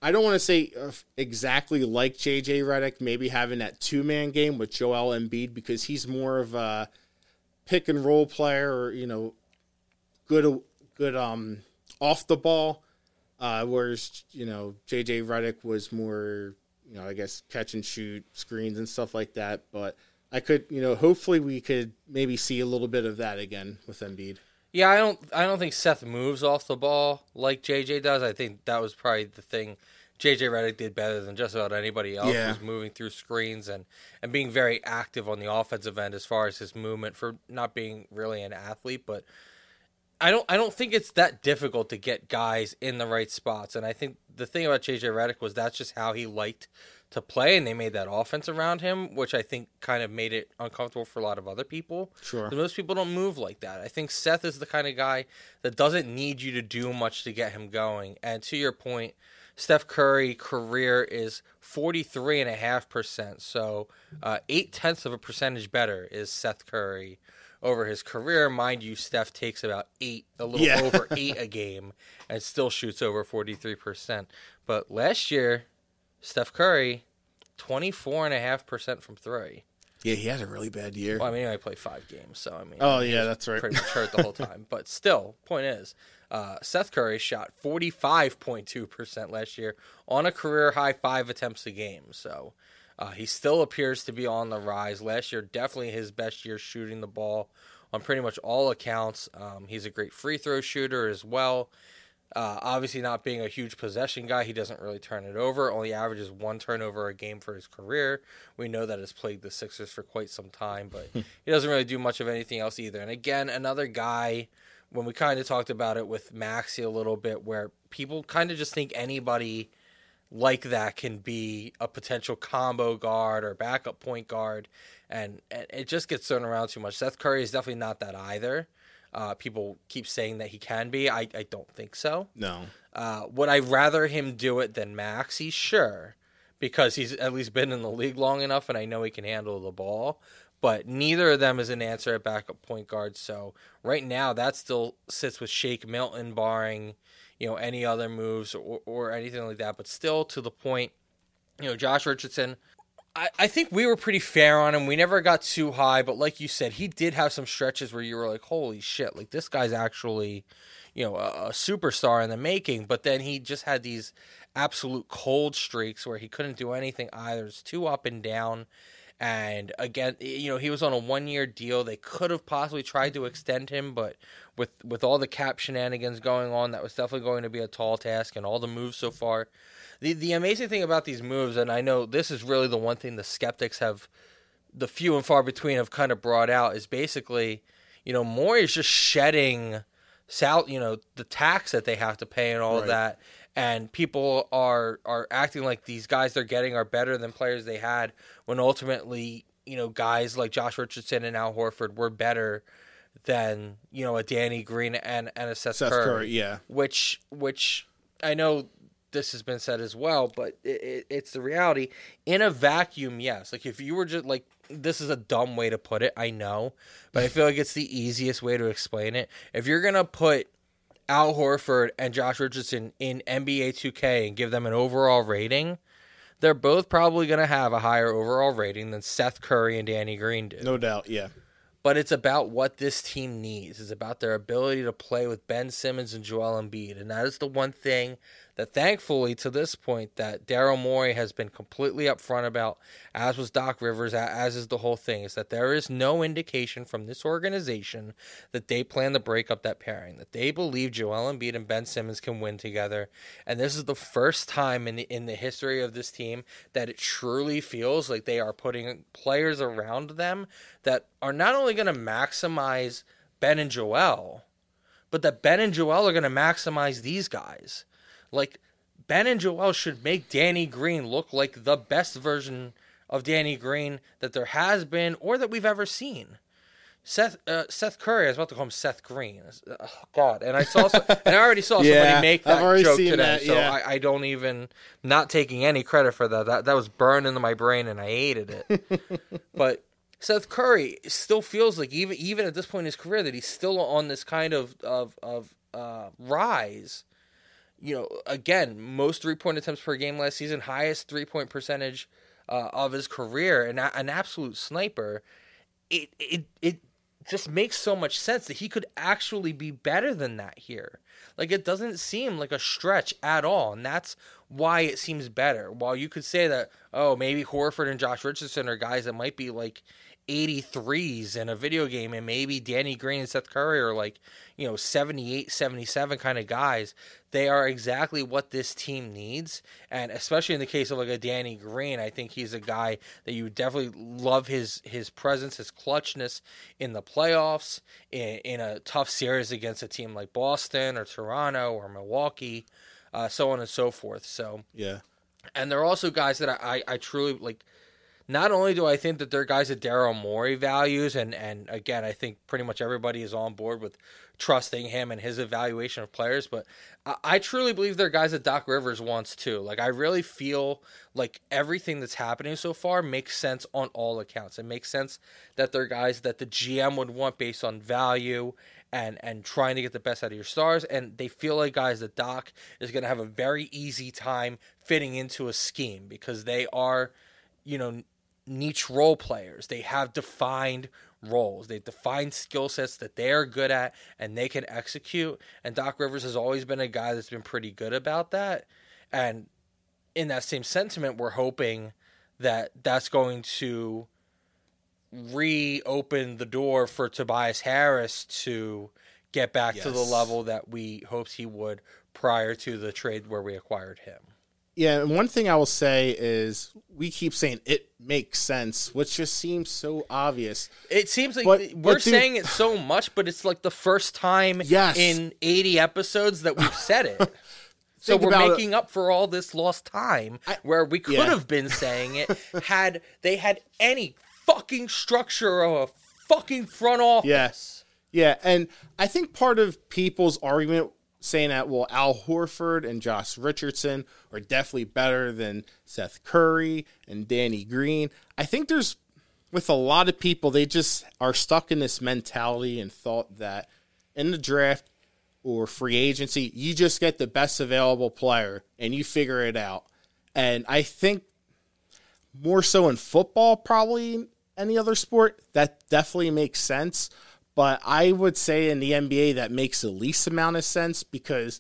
I don't want to say uh, exactly like JJ Redick, maybe having that two man game with Joel Embiid because he's more of a pick and roll player, or you know, good good um off the ball. Uh, whereas you know JJ Redick was more you know I guess catch and shoot screens and stuff like that. But I could you know hopefully we could maybe see a little bit of that again with Embiid. Yeah, I don't I don't think Seth moves off the ball like JJ does. I think that was probably the thing JJ Redick did better than just about anybody else Yeah. was moving through screens and and being very active on the offensive end as far as his movement for not being really an athlete, but I don't I don't think it's that difficult to get guys in the right spots. And I think the thing about JJ Redick was that's just how he liked to play and they made that offense around him, which I think kind of made it uncomfortable for a lot of other people. Sure. Most people don't move like that. I think Seth is the kind of guy that doesn't need you to do much to get him going. And to your point, Steph Curry career is 43.5%. So uh, eight tenths of a percentage better is Seth Curry over his career. Mind you, Steph takes about eight, a little Yeah. over <laughs> eight a game and still shoots over 43%. But last year, Steph Curry, 24.5% from three. Yeah, he had a really bad year. Well, I mean, I played five games, so I mean. Oh, yeah, that's right. Pretty much hurt the whole time, <laughs> but still, point is, uh, Seth Curry shot forty five point two percent last year on a career high five attempts a game. So uh, he still appears to be on the rise. Last year, definitely his best year shooting the ball on pretty much all accounts. Um, he's a great free throw shooter as well. Uh, obviously, not being a huge possession guy, he doesn't really turn it over. Only averages one turnover a game for his career. We know that has plagued the Sixers for quite some time, but <laughs> he doesn't really do much of anything else either. And again, another guy, when we kind of talked about it with Maxey a little bit, where people kind of just think anybody like that can be a potential combo guard or backup point guard, and, and it just gets thrown around too much. Seth Curry is definitely not that either. Uh, people keep saying that he can be. I, I don't think so. No. Uh, would I rather him do it than Maxey? Sure, because he's at least been in the league long enough, and I know he can handle the ball. But neither of them is an answer at backup point guard. So right now, that still sits with Shake Milton, barring you know any other moves or, or anything like that. But still, to the point, you know, Josh Richardson. I, I think we were pretty fair on him. We never got too high, but like you said, he did have some stretches where you were like, "Holy shit!" Like this guy's actually, you know, a, a superstar in the making. But then he just had these absolute cold streaks where he couldn't do anything either. It's too up and down, And again, you know, he was on a one year deal. They could have possibly tried to extend him, but with with all the cap shenanigans going on, that was definitely going to be a tall task. And all the moves so far, the the amazing thing about these moves, and I know this is really the one thing the skeptics have, the few and far between have kind of brought out is basically, you know, Morey is just shedding, sal, you know, the tax that they have to pay and all of that, and people are are acting like these guys they're getting are better than players they had when ultimately, you know, guys like Josh Richardson and Al Horford were better than you know a Danny Green and and a Seth, Seth Curry Curry, yeah. which which I know this has been said as well, but it, it, it's the reality. In a vacuum, yes. Like if you were just like this is a dumb way to put it, I know, but I feel like it's the easiest way to explain it. If you're gonna put Al Horford and Josh Richardson in NBA 2K and give them an overall rating, they're both probably gonna have a higher overall rating than Seth Curry and Danny Green do No doubt, yeah. but it's about what this team needs. It's about their ability to play with Ben Simmons and Joel Embiid, and that is the one thing that, thankfully, to this point, that Daryl Morey has been completely upfront about, as was Doc Rivers, as is the whole thing, is that there is no indication from this organization that they plan to break up that pairing. That they believe Joel Embiid and Ben Simmons can win together, and this is the first time in the, in the history of this team that it truly feels like they are putting players around them that are not only going to maximize Ben and Joel, but that Ben and Joel are going to maximize these guys. Like Ben and Joel should make Danny Green look like the best version of Danny Green that there has been or that we've ever seen. Seth uh, Seth Curry, I was about to call him Seth Green. Oh, God, and I saw some, <laughs> and I already saw Yeah, somebody make that joke today, that, so. I, I don't even not taking any credit for that. That that was burned into my brain, and I hated it. <laughs> but Seth Curry still feels like even even at this point in his career that he's still on this kind of of of uh, rise. You know, again, most three point attempts per game last season, highest three point percentage uh, of his career, and an absolute sniper. It it it just makes so much sense that he could actually be better than that here. Like it doesn't seem like a stretch at all, and that's why it seems better. While you could say that, oh, maybe Horford and Josh Richardson are guys that might be like 83s in a video game, and maybe Danny Green and Seth Curry are like, you know, 78, 77 kind of guys. They are exactly what this team needs, and especially in the case of like a Danny Green, I think he's a guy that you definitely love his his presence, his clutchness in the playoffs, in, in a tough series against a team like Boston or Toronto or Milwaukee, uh, so on and so forth. So Yeah. and they're also guys that I, I, I truly like. Not only do I think that they're guys that Daryl Morey values, and and again, I think pretty much everybody is on board with trusting him and his evaluation of players, but I, I truly believe they're guys that Doc Rivers wants too. Like I really feel like everything that's happening so far makes sense on all accounts. It makes sense that they're guys that the GM would want based on value and and trying to get the best out of your stars and they feel like guys that Doc is going to have a very easy time fitting into a scheme because they are you know niche role players. They have defined roles. They define skill sets that they are good at and they can execute. And Doc Rivers has always been a guy that's been pretty good about that. And in that same sentiment we're hoping that that's going to reopen the door for Tobias Harris to get back to the level that we hoped he would prior to the trade where we acquired him. Yeah, and one thing I will say is we keep saying it makes sense, which just seems so obvious. It seems like But- we're but dude- saying it so much, but it's like the first time Yes. in 80 episodes that we've said it. <laughs> so we're about it. making up for all this lost time where we could yeah. have been saying it had they had any fucking structure of a fucking front office. Yes. Yeah, and I think part of people's argument saying that well Al Horford and Josh Richardson are definitely better than Seth Curry and Danny Green. I think there's with a lot of people they just are stuck in this mentality and thought that in the draft or free agency you just get the best available player and you figure it out. And I think more so in football, probably any other sport, that definitely makes sense. But I would say in the NBA, that makes the least amount of sense because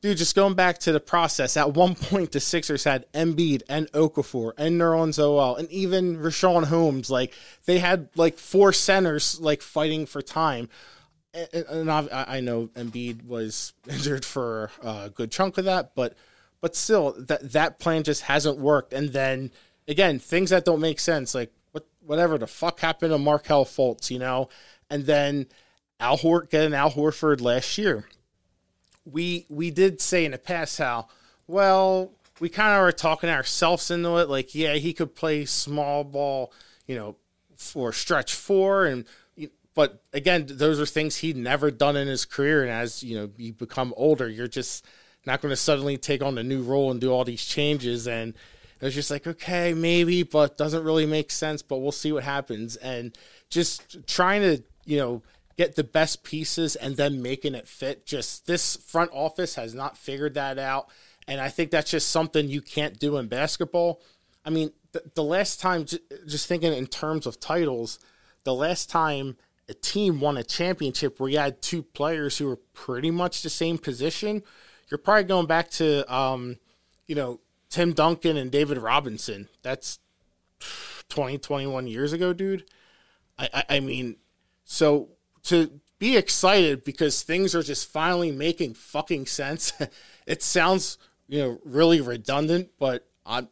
dude, just going back to the process, at one point the Sixers had Embiid and Okafor and Nerlens Noel and even Richaun Holmes. Like they had like four centers like fighting for time. And, I know Embiid was <laughs> injured for a good chunk of that, but but still, that that plan just hasn't worked. And then again, things that don't make sense, like what whatever the fuck happened to Markelle Fultz, you know, and then Al Hort getting Al Horford last year we we did say in the past how well we kind of were talking ourselves into it. Like, yeah, he could play small ball, you know, for stretch four, and but again, those are things he'd never done in his career. And as you know, you become older, you're just not going to suddenly take on a new role and do all these changes. And it was just like, okay, maybe, but doesn't really make sense. But we'll see what happens. And just trying to, you know get the best pieces and then making it fit. Just this front office has not figured that out. And I think that's just something you can't do in basketball. I mean, the, the last time, just thinking in terms of titles, the last time a team won a championship where you had two players who were pretty much the same position, you're probably going back to, um, you know, Tim Duncan and David Robinson. That's 20, 21 years ago, dude. I, I, I mean, so to be excited because things are just finally making fucking sense. <laughs> it sounds, you know, really redundant, but I'm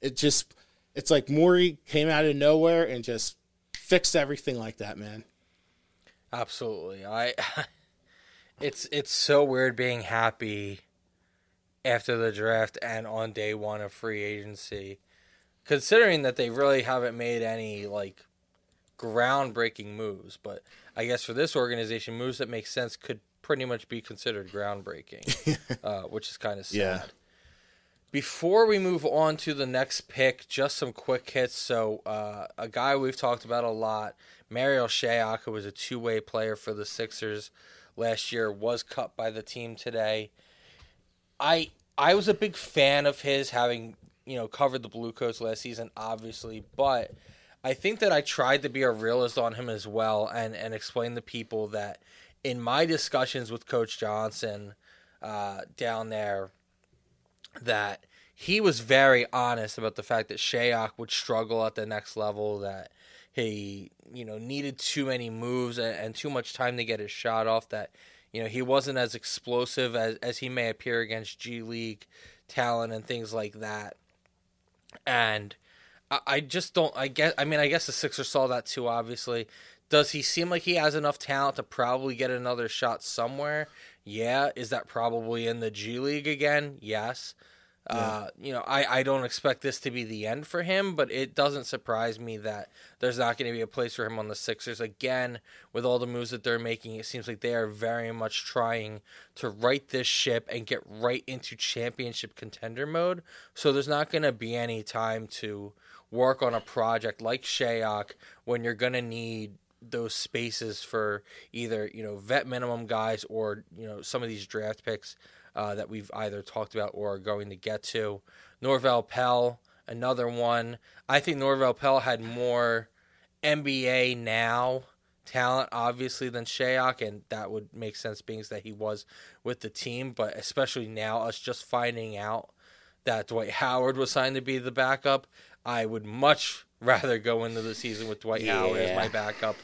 it just it's like Morey came out of nowhere and just fixed everything like that, man. Absolutely. I <laughs> it's it's so weird being happy after the draft and on day 1 of free agency considering that they really haven't made any like groundbreaking moves, but I guess for this organization, moves that make sense could pretty much be considered groundbreaking, <laughs> uh, which is kind of sad. Yeah. Before we move on to the next pick, just some quick hits. So, uh, a guy we've talked about a lot, Marial Shayok, who was a two way player for the Sixers last year, was cut by the team today. I I was a big fan of his, having you know covered the Blue Coats last season, obviously, but I think that I tried to be a realist on him as well and, and explain to people that in my discussions with Coach Johnson uh, down there, that he was very honest about the fact that Shayok would struggle at the next level, that he, you know, needed too many moves and, and too much time to get his shot off, that, you know, he wasn't as explosive as, as he may appear against G League talent and things like that. And I, just don't. I guess. I mean, I guess the Sixers saw that too. Obviously, does he seem like he has enough talent to probably get another shot somewhere? Yeah. Is that probably in the G League again? Yes. Yeah. Uh, you know, I, I don't expect this to be the end for him, but it doesn't surprise me that there's not going to be a place for him on the Sixers. Again, with all the moves that they're making, it seems like they are very much trying to right this ship and get right into championship contender mode. So there's not going to be any time to work on a project like Shayok when you're going to need those spaces for either you know vet minimum guys or you know some of these draft picks uh, that we've either talked about or are going to get to. Norvel Pelle, another one. I think Norvel Pelle had more NBA now talent, obviously, than Shayok, and that would make sense being that he was with the team. But especially now, us just finding out that Dwight Howard was signed to be the backup, I would much <laughs> rather go into the season with Dwight yeah. Howard as my backup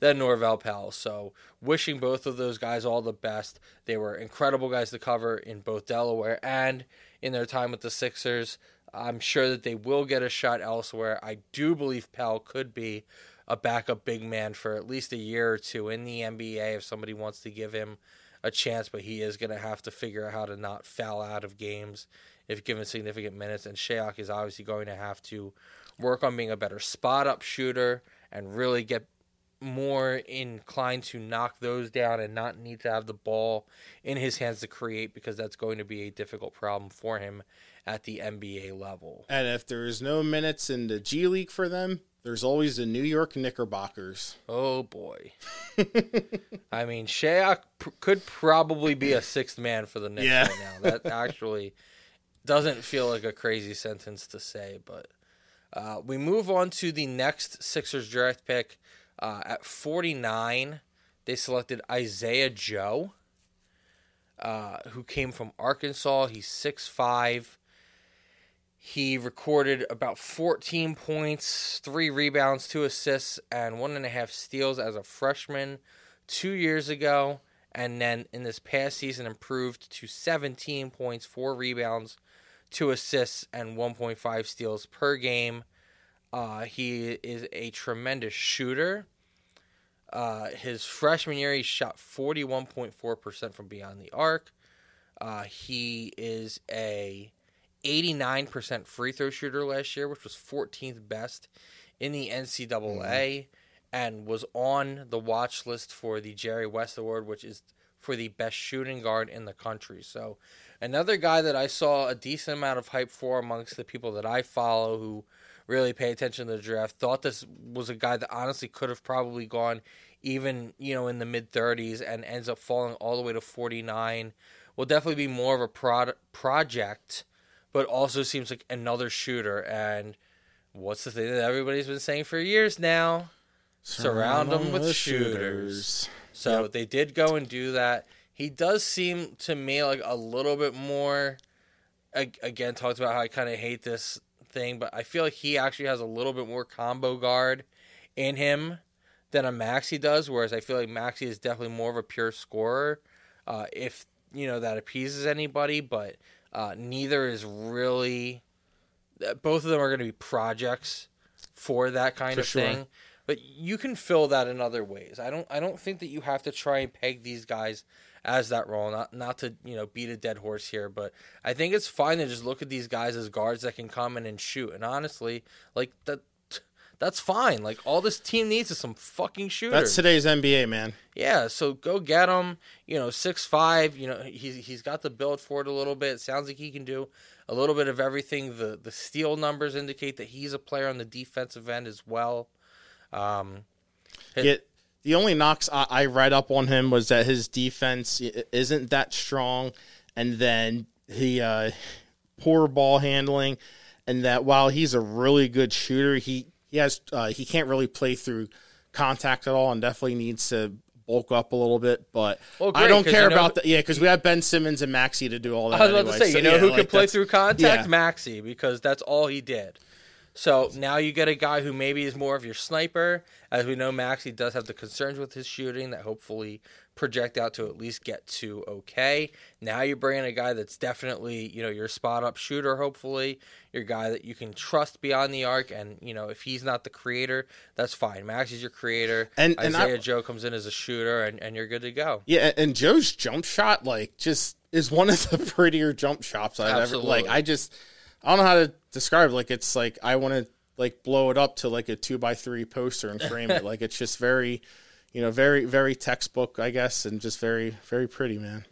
than Norvel Pelle. So, wishing both of those guys all the best. They were incredible guys to cover in both Delaware and in their time with the Sixers. I'm sure that they will get a shot elsewhere. I do believe Pelle could be a backup big man for at least a year or two in the NBA if somebody wants to give him a chance, but he is going to have to figure out how to not foul out of games if given significant minutes. And Shayok is obviously going to have to work on being a better spot up shooter and really get more inclined to knock those down and not need to have the ball in his hands to create because that's going to be a difficult problem for him at the NBA level. And if there is no minutes in the G League for them, there's always the New York Knickerbockers. Oh boy. <laughs> I mean, Shayok pr- could probably be a sixth man for the Knicks yeah. right now. That actually doesn't feel like a crazy sentence to say, but uh, we move on to the next Sixers draft pick. Uh, at 49, they selected Isaiah Joe. uh, who came from Arkansas. He's 6'5. He recorded about 14 points, three rebounds, two assists, and one and a half steals as a freshman two years ago. And then in this past season, improved to 17 points, four rebounds, two assists, and 1.5 steals per game. Uh, he is a tremendous shooter. Uh, his freshman year, he shot 41.4% from beyond the arc. Uh, he is a 89% free throw shooter last year, which was 14th best in the NCAA, and was on the watch list for the Jerry West Award, which is for the best shooting guard in the country. So, another guy that I saw a decent amount of hype for amongst the people that I follow who really pay attention to the draft. Thought this was a guy that honestly could have probably gone even, you know, in the mid 30s and ends up falling all the way to 49. Will definitely be more of a prod- project, but also seems like another shooter. And what's the thing that everybody's been saying for years now? Surround them with shooters. So they did go and do that. He does seem to me like a little bit more. Again, talked about how I kind of hate this thing, but I feel like he actually has a little bit more combo guard in him than a Maxey does. Whereas I feel like Maxey is definitely more of a pure scorer, uh, if you know that appeases anybody. But uh, neither is really. uh, Both of them are going to be projects for that kind For of sure. thing. But you can fill that in other ways. I don't. I don't think that you have to try and peg these guys as that role. Not not to you know beat a dead horse here, but I think it's fine to just look at these guys as guards that can come in and shoot. And honestly, like that, that's fine. Like all this team needs is some fucking shooters. That's today's NBA, man. Yeah, so go get him. You know, six five. You know, he's he's got the build for it a little bit. It sounds like he can do a little bit of everything. The the steal numbers indicate that he's a player on the defensive end as well. Um, It, the only knocks I, I read up on him was that his defense isn't that strong, and then he uh, poor ball handling, and that while he's a really good shooter, he he has uh, he can't really play through contact at all, and definitely needs to bulk up a little bit. But Well, I don't care you know- about that. Yeah, because we have Ben Simmons and Maxey to do all that. I was about anyway. to say, So, you know yeah, who like, could play through contact? yeah. Maxey, because that's all he did. So now you get a guy who maybe is more of your sniper. As we know, Maxey does have the concerns with his shooting that hopefully project out to at least get to okay. Now you bring in a guy that's definitely, you know, your spot up shooter, hopefully. Your guy that you can trust beyond the arc. And, you know, if he's not the creator, that's fine. Maxey's your creator. And- and I- Isaiah Joe comes in as a shooter, and, and you're good to go. Yeah, and Joe's jump shot like just is one of the <laughs> prettier jump shots I've Absolutely. ever like. I just I don't know how to describe. it. Like it's like I want to like blow it up to like a two by three poster and frame it. <laughs> Like it's just very, you know, very very textbook, I guess, and just very very pretty, man.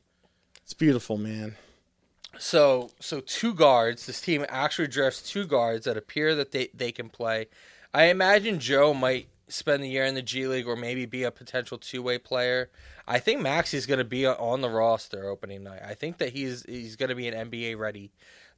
It's beautiful, man. So so two guards. This team actually drafts two guards that appear that they, they can play. I imagine Joe might spend the year in the G League or maybe be a potential two way player. I think Maxey's going to be on the roster opening night. I think that he's he's going to be an NBA ready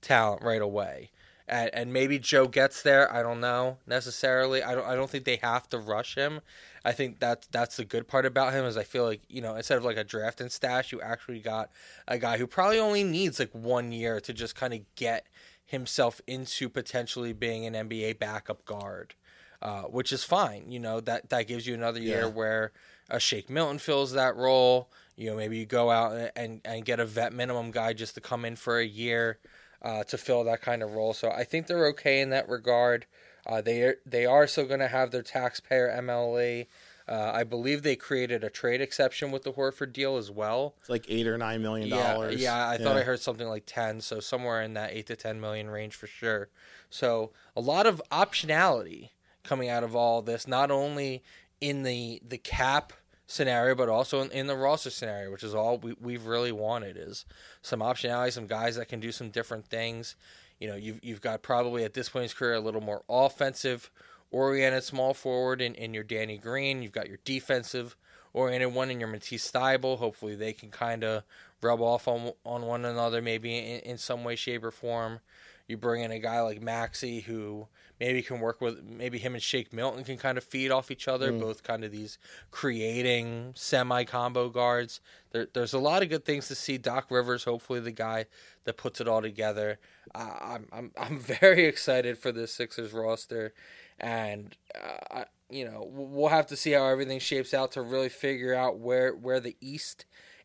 talent right away. And, and maybe Joe gets there. I don't know necessarily. I don't. I don't think they have to rush him. I think that that's the good part about him is I feel like you know instead of like a draft and stash, you actually got a guy who probably only needs like one year to just kind of get himself into potentially being an NBA backup guard, uh, which is fine. You know that that gives you another year Yeah. where a Shake Milton fills that role. You know maybe you go out and and get a vet minimum guy just to come in for a year uh, to fill that kind of role. So I think they're okay in that regard. Uh, they are, they are still going to have their taxpayer MLE. Uh, I believe they created a trade exception with the Horford deal as well. It's like eight or nine million Yeah, dollars. yeah. I thought I heard something like ten, so somewhere in that eight to ten million range for sure. So a lot of optionality coming out of all this, not only in the the cap scenario, but also in, in the roster scenario, which is all we, we've really wanted is some optionality, some guys that can do some different things. You know, you've you've got probably at this point in his career a little more offensive oriented small forward in, in your Danny Green. You've got your defensive oriented one in your Matisse Thybulle. Hopefully they can kind of rub off on on one another maybe in, in some way, shape, or form. You bring in a guy like Maxey who maybe can work with maybe him and Shake Milton can kind of feed off each other, both kind of these creating semi combo guards. There, there's a lot of good things to see. Doc Rivers, hopefully the guy that puts it all together. Uh, I'm I'm <laughs> I'm very excited for this Sixers roster, and uh, I, you know we'll have to see how everything shapes out to really figure out where where the East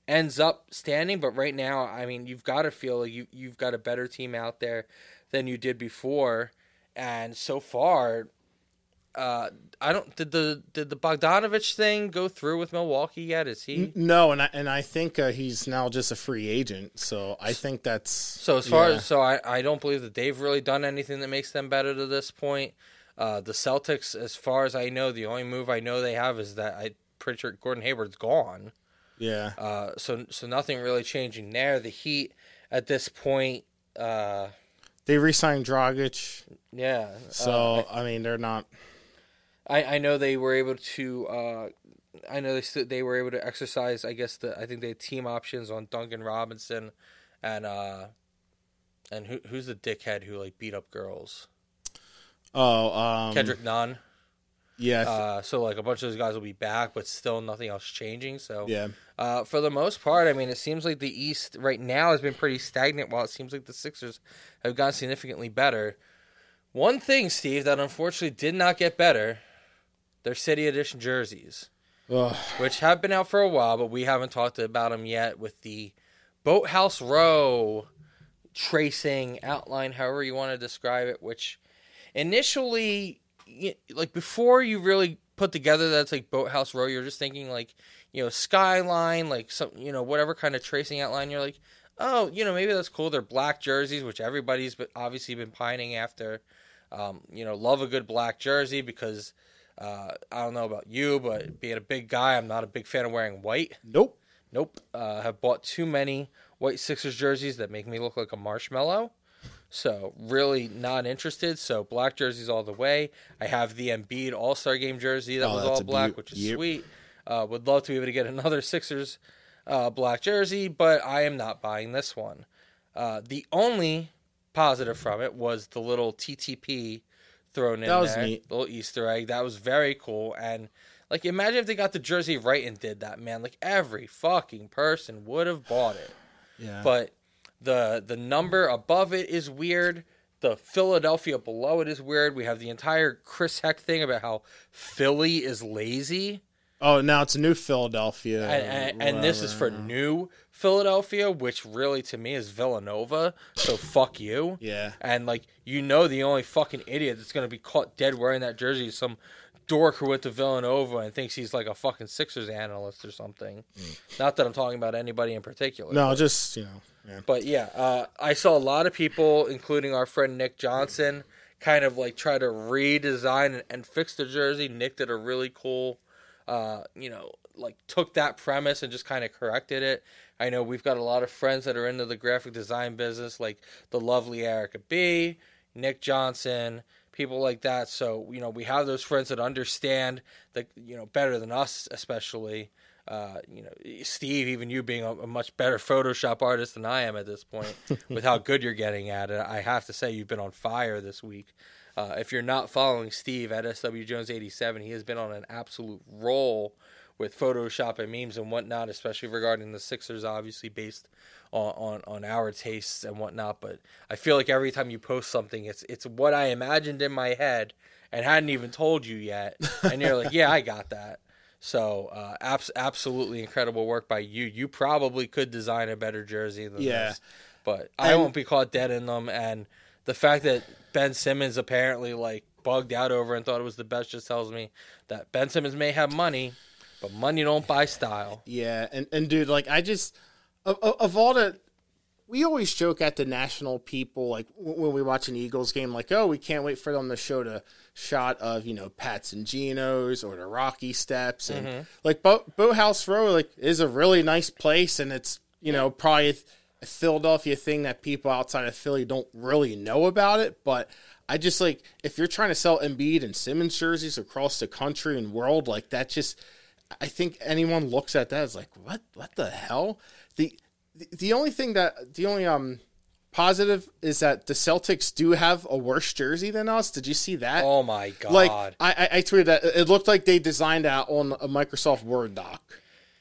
ends up standing. But right now, I mean, you've got to feel like you you've got a better team out there than you did before, and so far, uh, I don't did the did the Bogdanovich thing go through with Milwaukee yet? Is he? No, and I and I think uh, he's now just a free agent. So I think that's So as far yeah. as so I, I don't believe that they've really done anything that makes them better to this point. Uh, the Celtics, as far as I know, the only move I know they have is that I pretty sure Gordon Hayward's gone. Yeah. Uh, so so nothing really changing there. The Heat at this point, uh, They re-signed Dragic, yeah. so uh, I mean they're not. I, I know they were able to. Uh, I know they st- they were able to exercise. I guess the I think they had team options on Duncan Robinson, and uh, and who who's the dickhead who like beat up girls? Oh, um, Kendrick Nunn. Yeah, Uh, so like a bunch of those guys will be back, but still nothing else changing. So yeah. uh, for the most part, I mean, it seems like the East right now has been pretty stagnant, while it seems like the Sixers have gotten significantly better. One thing, Steve, that unfortunately did not get better, their City Edition jerseys, Ugh. which have been out for a while, but we haven't talked about them yet with the Boathouse Row tracing outline, however you want to describe it, which initially like before you really put together that's like boathouse row you're just thinking like you know skyline like some you know whatever kind of tracing outline you're like oh you know maybe that's cool they're black jerseys which everybody's but obviously been pining after um, you know love a good black jersey because uh, i don't know about you but being a big guy i'm not a big fan of wearing white Nope. Nope. Uh, have bought too many white Sixers jerseys that make me look like a marshmallow. So really not interested. So black jerseys all the way. I have the Embiid All Star Game jersey that Oh, was all black, beaut. which is Yep. sweet. Uh, would love to be able to get another <laughs> Sixers uh, black jersey, but I am not buying this one. Uh, the only positive from it was the little TTP thrown in That was there, neat. little Easter egg. That was very cool. And like, imagine if they got the jersey right and did that, man. Like every fucking person would have bought it. Yeah. But the the number above it is weird. The Philadelphia below it is weird. We have the entire Chris Heck thing about how Philly is lazy. oh, now it's New Philadelphia. and, and, and this is for new Philadelphia, which really to me is Villanova. So fuck you. Yeah. And like you know, the only fucking idiot that's gonna be caught dead wearing that jersey is some dork who went to Villanova and thinks he's like a fucking Sixers analyst or something. Not that I'm talking about anybody in particular. No, just you know. Yeah. But yeah, uh, I saw a lot of people, including our friend Nick Johnson, kind of like try to redesign and, and fix the jersey. Nick did a really cool, uh, you know, like took that premise and just kind of corrected it. I know we've got a lot of friends that are into the graphic design business, like the lovely Erica B, Nick Johnson, people like that. So you know, we have those friends that understand that you know better than us, especially. Uh, you know, Steve, even you being a, a much better Photoshop artist than I am at this point, <laughs> with how good you're getting at it, I have to say you've been on fire this week. Uh, if you're not following Steve at SW Jones 87, he has been on an absolute roll with Photoshop and memes and whatnot, especially regarding the Sixers, obviously based on, on, on our tastes and whatnot. But I feel like every time you post something, it's it's what I imagined in my head and hadn't even told you yet, and you're like, yeah, I got that. So, uh, abs- absolutely incredible work by you. You probably could design a better jersey than Yeah. this, but I And- won't be caught dead in them. And the fact that Ben Simmons apparently like bugged out over and thought it was the best just tells me that Ben Simmons may have money, but money don't buy style. Yeah, and and dude, like I just of, of all the, we always joke at the national people like when we watch an Eagles game, like oh we can't wait for them to show the shot of you know Pats and Genos or the Rocky Steps and mm-hmm. like Bo- Boathouse Row like is a really nice place and it's you know probably a Philadelphia thing that people outside of Philly don't really know about it, but. I just like if you're trying to sell Embiid and Simmons jerseys across the country and world, like that just I think anyone looks at that is like, what? What the hell? The the, only thing that the only um positive is that the Celtics do have a worse jersey than us. Did you see that? Oh my god! like I, I, I tweeted that it looked like they designed that on a Microsoft Word doc.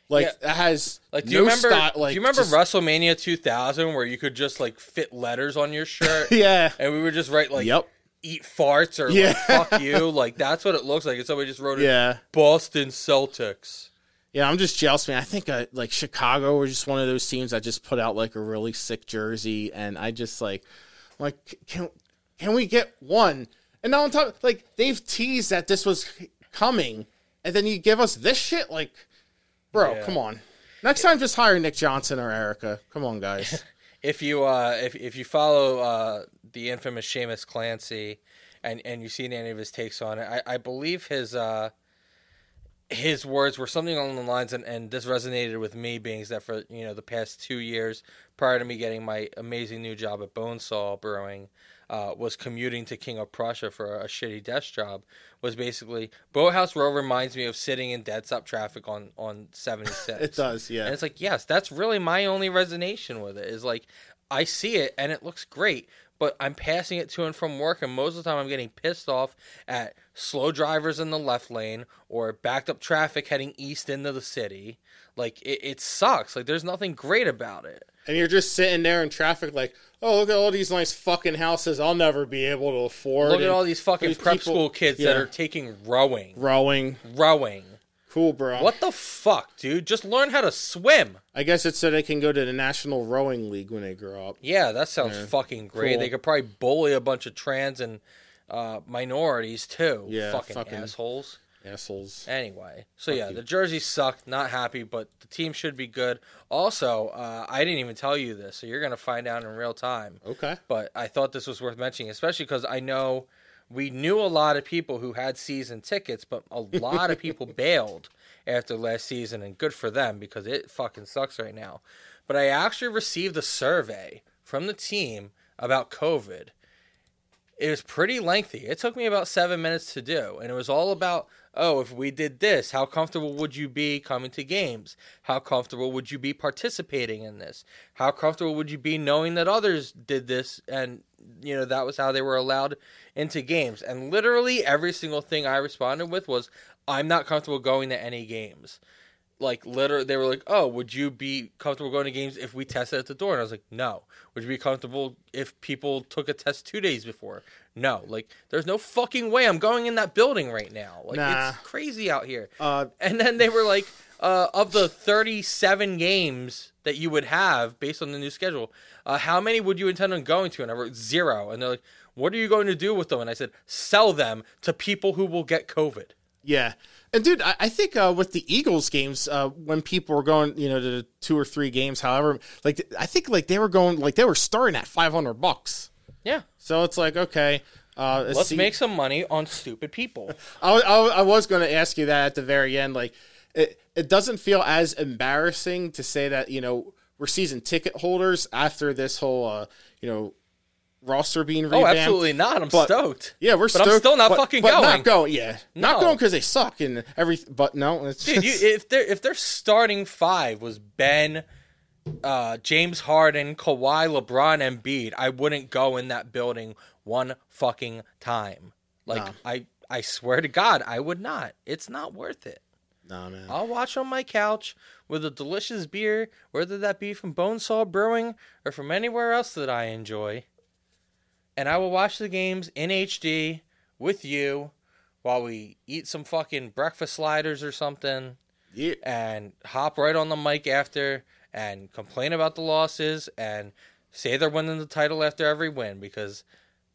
Like Yeah. it has like, do no you remember? style- like, do you remember just- WrestleMania 2000 where you could just like fit letters on your shirt? <laughs> Yeah. and we would just write like Yep. "Eat farts" or Yeah. like "fuck you." <laughs> Like that's what it looks like. And somebody just wrote it. Yeah. Boston Celtics. Yeah, I'm just jealous, man. I think uh, like Chicago were just one of those teams that just put out like a really sick jersey, and I just like, like can can we get one? And now on top, like they've teased that this was coming, and then you give us this shit, like, bro, Yeah. come on. Next time, just hire Nick Johnson or Erica. Come on, guys. <laughs> if you uh if if you follow uh the infamous Seamus Clancy and and you've seen any of his takes on it, I, I believe his uh his words were something along the lines and, and this resonated with me being that for you know the past two years prior to me getting my amazing new job at Bonesaw Brewing uh, was commuting to King of Prussia for a shitty desk job was basically Boathouse Row reminds me of sitting in dead stop traffic on on 76 <laughs> it does, yeah. and it's like, yes, that's really my only resonation with it. Is like, I see it and it looks great, but I'm passing it to and from work, and most of the time I'm getting pissed off at slow drivers in the left lane or backed up traffic heading east into the city. Like, it, it sucks. Like, there's nothing great about it. and you're just sitting there in traffic, like, oh, look at all these nice fucking houses I'll never be able to afford. Look at and all these fucking these prep people- school kids that yeah. are taking rowing. rowing. Rowing. Cool, bro. What the fuck, dude? Just learn how to swim. I guess it's so they can go to the National Rowing League when they grow up. Yeah, that sounds fucking great. Cool. They could probably bully a bunch of trans and uh, minorities too. Yeah, fucking, fucking- assholes. Assholes. Anyway, so yeah, the jersey sucked. Not happy, but the team should be good. Also, uh, I didn't even tell you this, so you're gonna find out in real time. Okay. But I thought this was worth mentioning, especially because I know we knew a lot of people who had season tickets, but a <laughs> lot of people bailed after last season, and good for them because it fucking sucks right now. But I actually received a survey from the team about COVID. It was pretty lengthy. It took me about seven minutes to do, and it was all about oh, if we did this, how comfortable would you be coming to games? How comfortable would you be participating in this? How comfortable would you be knowing that others did this and you know that was how they were allowed into games? And literally every single thing I responded with was I'm not comfortable going to any games. Like literally they were like, "Oh, would you be comfortable going to games if we tested at the door?" And I was like, "No." Would you be comfortable if people took a test 2 days before? No. Like there's no fucking way I'm going in that building right now. Like Nah. it's crazy out here. Uh, And then they were like, uh, of the 37 games that you would have based on the new schedule, uh, how many would you intend on going to? And I wrote zero. And they're like, what are you going to do with them? And I said, sell them to people who will get COVID. Yeah. And dude, I, I think uh, with the Eagles games, uh, when people were going, you know, to two or three games, however, like I think like they were going, like they were starting at five hundred bucks. Yeah. So it's like okay, uh, Let's see- make some money on stupid people. <laughs> I, I, I was going to ask you that at the very end. Like, it, it doesn't feel as embarrassing to say that, you know, we're season ticket holders after this whole, uh, you know, roster being oh, revamped. absolutely not. I'm But- stoked. Yeah, we're But stoked. I'm still not but- fucking but going. Not going, yeah. Not going because they suck and every. But no, it's Dude, you, if their if their starting five was Ben, uh, James Harden, Kawhi, LeBron, and Embiid, I wouldn't go in that building one fucking time. Like No. I I swear to God, I would not. It's not worth it. no man. I'll watch on my couch with a delicious beer, whether that be from Bonesaw Brewing or from anywhere else that I enjoy. And I will watch the games in HD with you while we eat some fucking breakfast sliders or something Yeah. and hop right on the mic after and complain about the losses and say they're winning the title after every win because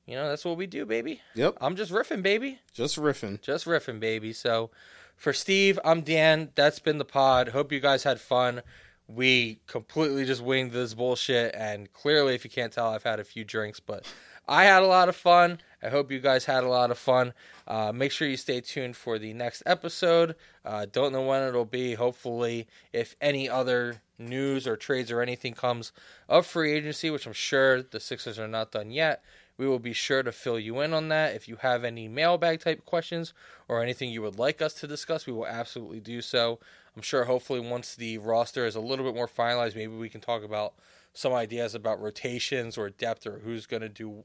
you know that's what we do, baby. Yep. I'm just riffing, baby. Just riffing. Just riffing, baby. So for Steve, I'm Dan. That's been the pod. Hope you guys had fun. We completely just winged this bullshit, and clearly, if you can't tell, I've had a few drinks, but I had a lot of fun. I hope you guys had a lot of fun. Uh, make sure you stay tuned for the next episode. Uh, don't know when it'll be. Hopefully, if any other news or trades or anything comes of free agency, which I'm sure the Sixers are not done yet, we will be sure to fill you in on that. If you have any mailbag type questions or anything you would like us to discuss, we will absolutely do so. I'm sure hopefully once the roster is a little bit more finalized, maybe we can talk about some ideas about rotations or depth or who's going to do,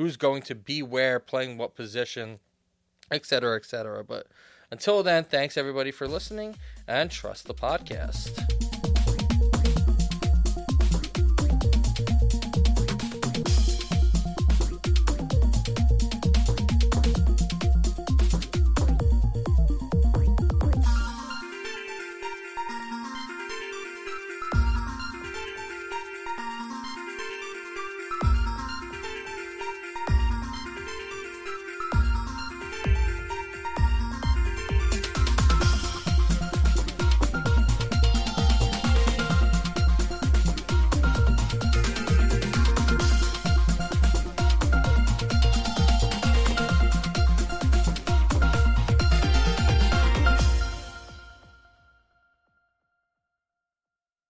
who's going to be where, playing what position, et cetera, et cetera. But until then, thanks everybody for listening and trust the podcast.